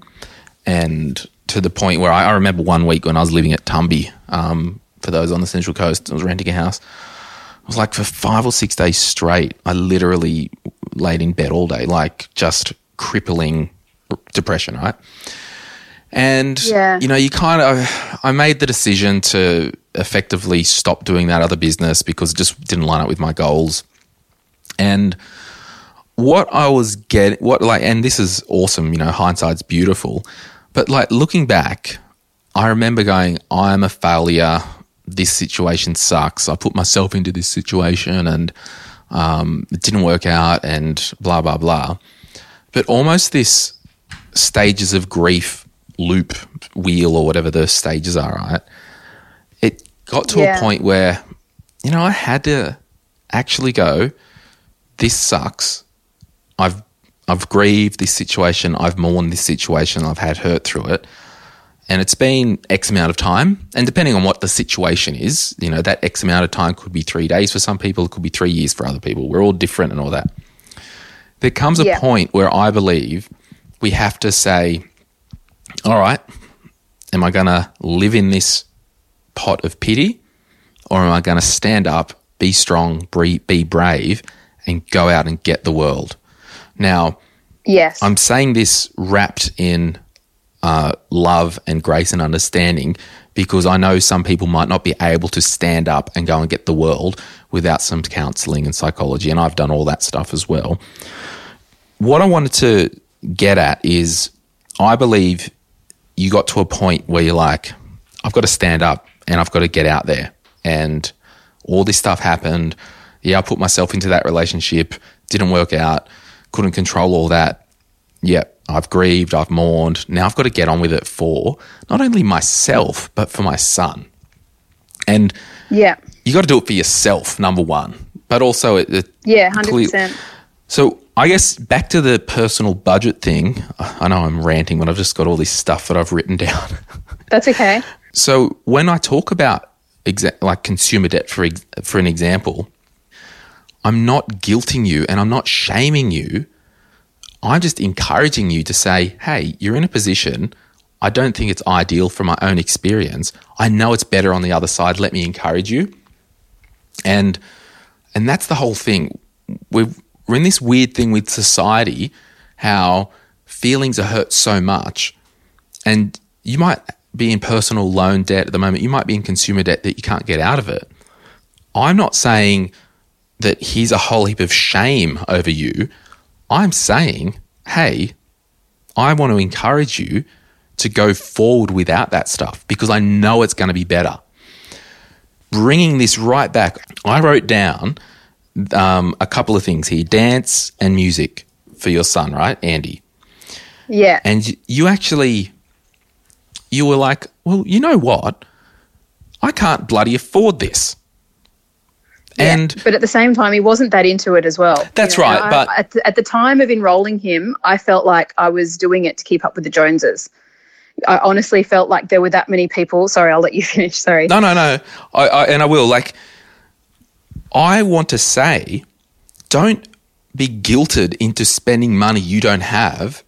and to the point where I, I remember one week when I was living at Tumbi. Um, for those on the Central Coast, I was renting a house. It was like for five or six days straight, I literally laid in bed all day, like just crippling depression, right? And, Yeah. you know, you kind of, I made the decision to effectively stop doing that other business because it just didn't line up with my goals. And what I was getting, what like, and this is awesome, you know, hindsight's beautiful. But like looking back, I remember going, I'm a failure. This situation sucks. I put myself into this situation and um, it didn't work out and blah, blah, blah. But almost this stages of grief loop wheel or whatever the stages are, right? It got to Yeah. a point where, you know, I had to actually go, this sucks. I've I've grieved this situation. I've mourned this situation. I've had hurt through it, and it's been X amount of time. And depending on what the situation is, you know, that X amount of time could be three days for some people. It could be three years for other people. We're all different and all that. There comes a Yeah. point where I believe we have to say, all right, am I going to live in this pot of pity, or am I going to stand up, be strong, be, be brave, and go out and get the world? Now, Yes. I'm saying this wrapped in uh, love and grace and understanding because I know some people might not be able to stand up and go and get the world without some counseling and psychology, and I've done all that stuff as well. What I wanted to get at is I believe you got to a point where you're like, I've got to stand up and I've got to get out there. And all this stuff happened. Yeah, I put myself into that relationship, didn't work out, couldn't control all that. Yeah, I've grieved, I've mourned. Now I've got to get on with it for not only myself, but for my son. And yeah. you got to do it for yourself, number one. But also, it, it Yeah, 100%. so I guess back to the personal budget thing. I know I'm ranting, but I've just got all this stuff that I've written down. That's okay. So when I talk about exa- like consumer debt, for ex- for an example, I'm not guilting you and I'm not shaming you. I'm just encouraging you to say, "Hey, you're in a position. I don't think it's ideal from my own experience. I know it's better on the other side. Let me encourage you." And and that's the whole thing. We're, we're in this weird thing with society, how feelings are hurt so much, and you might be in personal loan debt at the moment. You might be in consumer debt that you can't get out of it. I'm not saying that here's a whole heap of shame over you. I'm saying, hey, I want to encourage you to go forward without that stuff because I know it's going to be better. Bringing this right back, I wrote down um, a couple of things here dance and music for your son, right, Andy? Yeah. and you actually you were like, well, you know what? I can't bloody afford this. Yeah, And but at the same time, he wasn't that into it as well. That's right, I- but- at the, at the time of enrolling him, I felt like I was doing it to keep up with the Joneses. I honestly felt like there were that many people. Sorry, I'll let you finish. Sorry. No, no, no. I, I and I will. Like, I want to say, don't be guilted into spending money you don't have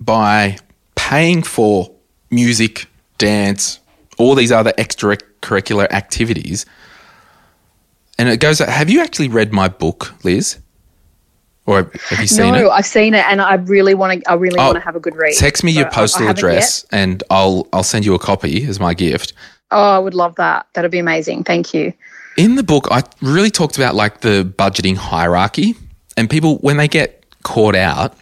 by paying for music, dance, all these other extracurricular activities. And it goes. Have you actually read my book, Liz? Or have you seen no, it? I've seen it, and I really want to. I really Oh, want to have a good read. Text me your postal address, and I'll I'll send you a copy as my gift. Oh, I would love that. That'd be amazing. Thank you. in the book, I really talked about like the budgeting hierarchy, and people when they get caught out,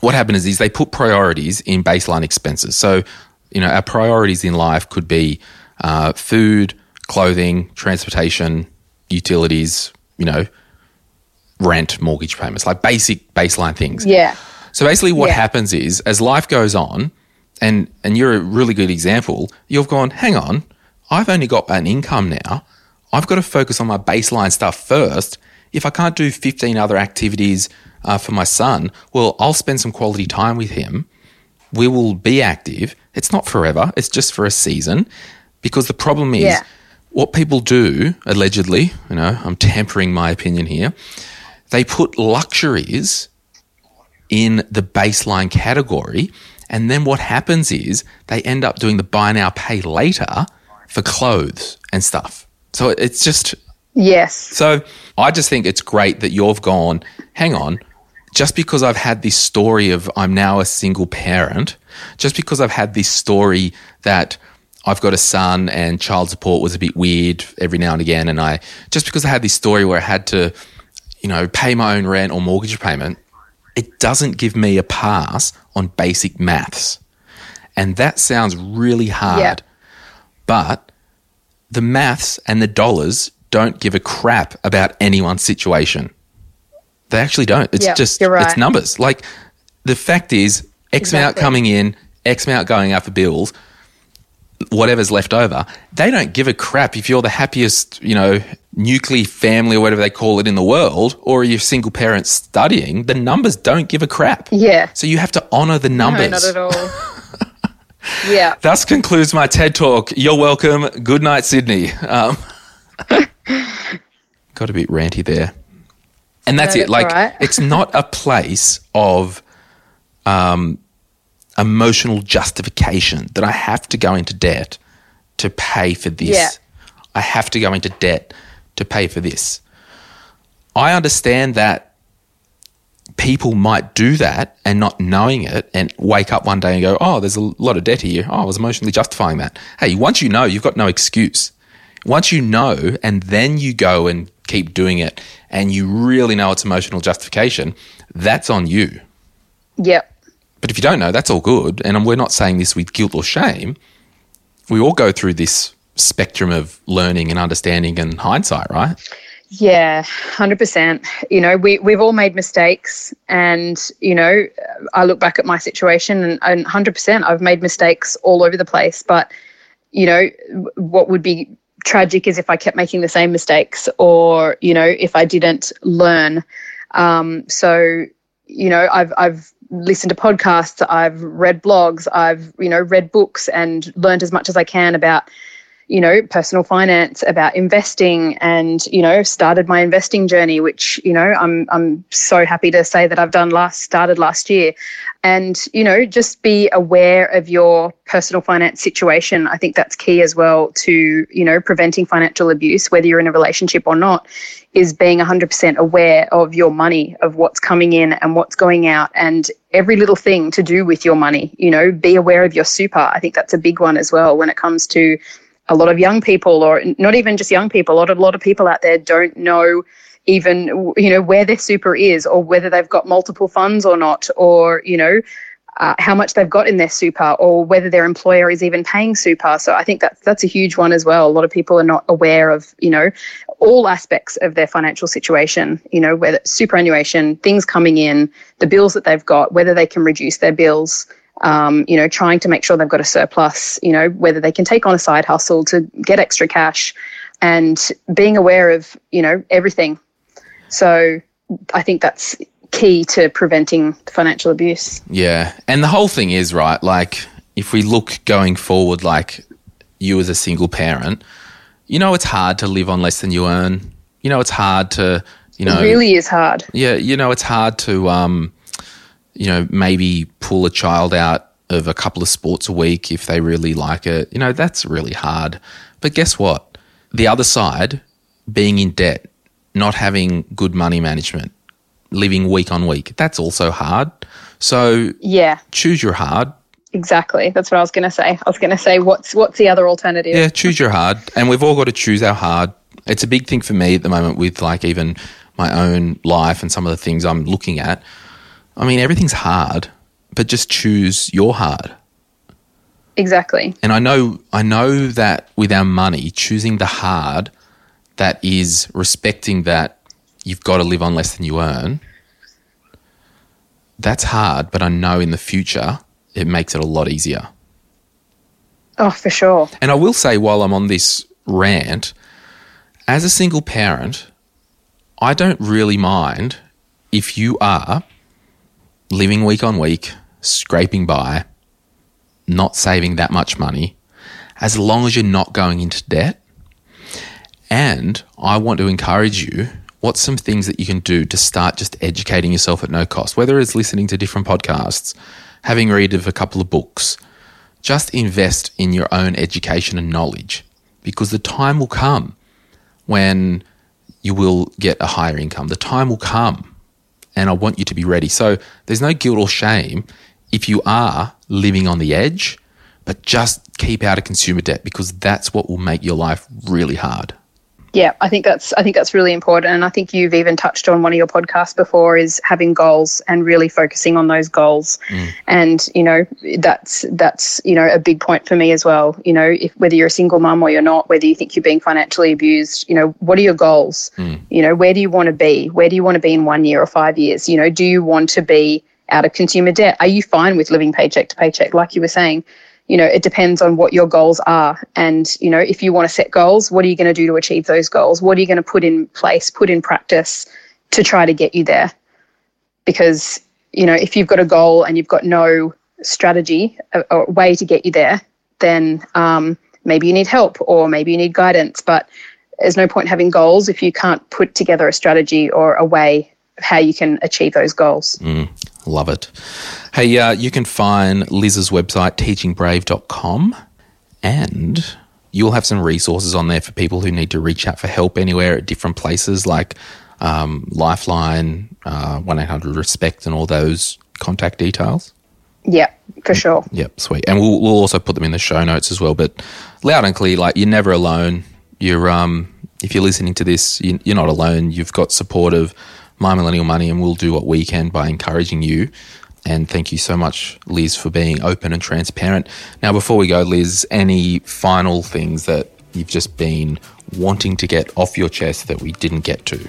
what happens is they put priorities in baseline expenses. So, you know, our priorities in life could be uh, food, clothing, transportation, utilities, you know, rent, mortgage payments, like basic baseline things. Yeah. So basically, what Yeah. happens is as life goes on, and and you're a really good example. You've gone, hang on, I've only got an income now. I've got to focus on my baseline stuff first. If I can't do 15 other activities uh, for my son, well, I'll spend some quality time with him. We will be active. It's not forever. It's just for a season. Because the problem is, Yeah. What people do allegedly, you know, I'm tampering my opinion here. They put luxuries in the baseline category. And then what happens is they end up doing the buy now, pay later for clothes and stuff. So it's just, Yes. so I just think it's great that you've gone, hang on, just because I've had this story of I'm now a single parent, just because I've had this story that I've got a son and child support was a bit weird every now and again, and I just because I had this story where I had to, you know, pay my own rent or mortgage payment, it doesn't give me a pass on basic maths. And that sounds really hard. Yeah. But the maths and the dollars don't give a crap about anyone's situation. They actually don't. It's Yeah, just you're it's numbers. Like the fact is X amount coming in, X amount going out for bills, whatever's left over. They don't give a crap if you're the happiest, you know, nuclear family or whatever they call it in the world, or you're single parents studying. The numbers don't give a crap. Yeah. So you have to honor the numbers. No, not at all. yeah. Thus concludes my TED talk. You're welcome. Good night, Sydney. Um, got a bit ranty there. And that's No, it. Like, right. it's not a place of um, emotional justification that I have to go into debt to pay for this. Yeah. I have to go into debt to pay for this. I understand that people might do that and not knowing it and wake up one day and go, oh, there's a lot of debt here. Oh, I was emotionally justifying that. Hey, once you know, you've got no excuse. Once you know and then you go and keep doing it and you really know it's emotional justification, that's on you. Yep. But if you don't know, that's all good. And we're not saying this with guilt or shame. We all go through this spectrum of learning and understanding and hindsight, right? Yeah, hundred percent. You know, we we've all made mistakes, and you know, I look back at my situation, and and hundred percent, I've made mistakes all over the place. But you know, what would be tragic is if I kept making the same mistakes, or you know, if I didn't learn. Um, so, you know, I've I've listened to podcasts, I've read blogs, I've you know read books, and learned as much as I can about you know, personal finance, about investing, and you know, started my investing journey, which you know, I'm I'm so happy to say that I've done last started last year, and you know, just be aware of your personal finance situation. I think that's key as well to you know preventing financial abuse, whether you're in a relationship or not. Is being 100% aware of your money, of what's coming in and what's going out, and every little thing to do with your money. You know, be aware of your super. I think that's a big one as well when it comes to a lot of young people or not even just young people a lot of, a lot of people out there don't know even you know where their super is or whether they've got multiple funds or not or you know uh, how much they've got in their super or whether their employer is even paying super. So I think that's that's a huge one as well. A lot of people are not aware of you know all aspects of their financial situation. You know whether superannuation, things coming in, the bills that they've got, whether they can reduce their bills. Um, you know, trying to make sure they've got a surplus. You know whether they can take on a side hustle to get extra cash, and being aware of you know everything. So I think that's key to preventing financial abuse. Yeah. And the whole thing is, right, like if we look going forward, like you as a single parent, you know, it's hard to live on less than you earn. You know, it's hard to, you know, it really is hard. Yeah. You know, it's hard to, um, you know, maybe pull a child out of a couple of sports a week if they really like it. You know, that's really hard. But guess what? The other side, being in debt, not having good money management, living week on week. That's also hard. So yeah, choose your hard. Exactly. That's what I was going to say. I was going to say what's what's the other alternative? Yeah, choose your hard, and we've all got to choose our hard. It's a big thing for me at the moment with like even my own life and some of the things I'm looking at. I mean, everything's hard, but just choose your hard. Exactly. And I know I know that with our money, choosing the hard that is respecting that you've got to live on less than you earn. That's hard, but I know in the future it makes it a lot easier. Oh, for sure. And I will say, while I'm on this rant, as a single parent, I don't really mind if you are living week on week, scraping by, not saving that much money, as long as you're not going into debt. And I want to encourage you what's some things that you can do to start just educating yourself at no cost, whether it's listening to different podcasts, having read of a couple of books, just invest in your own education and knowledge because the time will come when you will get a higher income. The time will come and I want you to be ready. So there's no guilt or shame if you are living on the edge, but just keep out of consumer debt because that's what will make your life really hard yeah, I think that's I think that's really important, and I think you've even touched on one of your podcasts before is having goals and really focusing on those goals, mm. and you know that's that's you know a big point for me as well. You know, if whether you're a single mum or you're not, whether you think you're being financially abused, you know, what are your goals? Mm. You know, where do you want to be? Where do you want to be in one year or five years? You know, do you want to be out of consumer debt? Are you fine with living paycheck to paycheck, like you were saying? You know, it depends on what your goals are. And, you know, if you want to set goals, what are you going to do to achieve those goals? What are you going to put in place, put in practice to try to get you there? Because, you know, if you've got a goal and you've got no strategy or way to get you there, then um, maybe you need help or maybe you need guidance. But there's no point having goals if you can't put together a strategy or a way how you can achieve those goals. Mm. Love it. Hey, uh, you can find Liz's website, teachingbrave.com, and you'll have some resources on there for people who need to reach out for help anywhere at different places like um, Lifeline, uh, 1 800 Respect, and all those contact details. Yeah, for sure. Yep, sweet. And we'll, we'll also put them in the show notes as well. But loud and clear, like you're never alone. You're um, if you're listening to this, you, you're not alone. You've got support of my Millennial Money, and we'll do what we can by encouraging you. And thank you so much, Liz, for being open and transparent. Now, before we go, Liz, any final things that you've just been wanting to get off your chest that we didn't get to?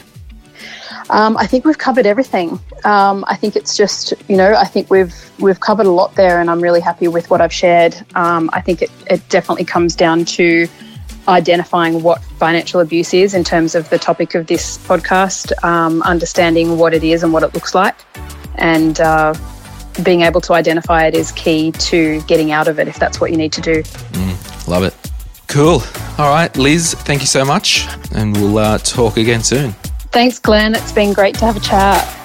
Um, I think we've covered everything. Um, I think it's just, you know, I think we've we've covered a lot there, and I'm really happy with what I've shared. Um, I think it, it definitely comes down to identifying what financial abuse is in terms of the topic of this podcast, um, understanding what it is and what it looks like, and uh, being able to identify it is key to getting out of it if that's what you need to do. Mm, love it. Cool. All right, Liz, thank you so much, and we'll uh, talk again soon. Thanks, Glen. It's been great to have a chat.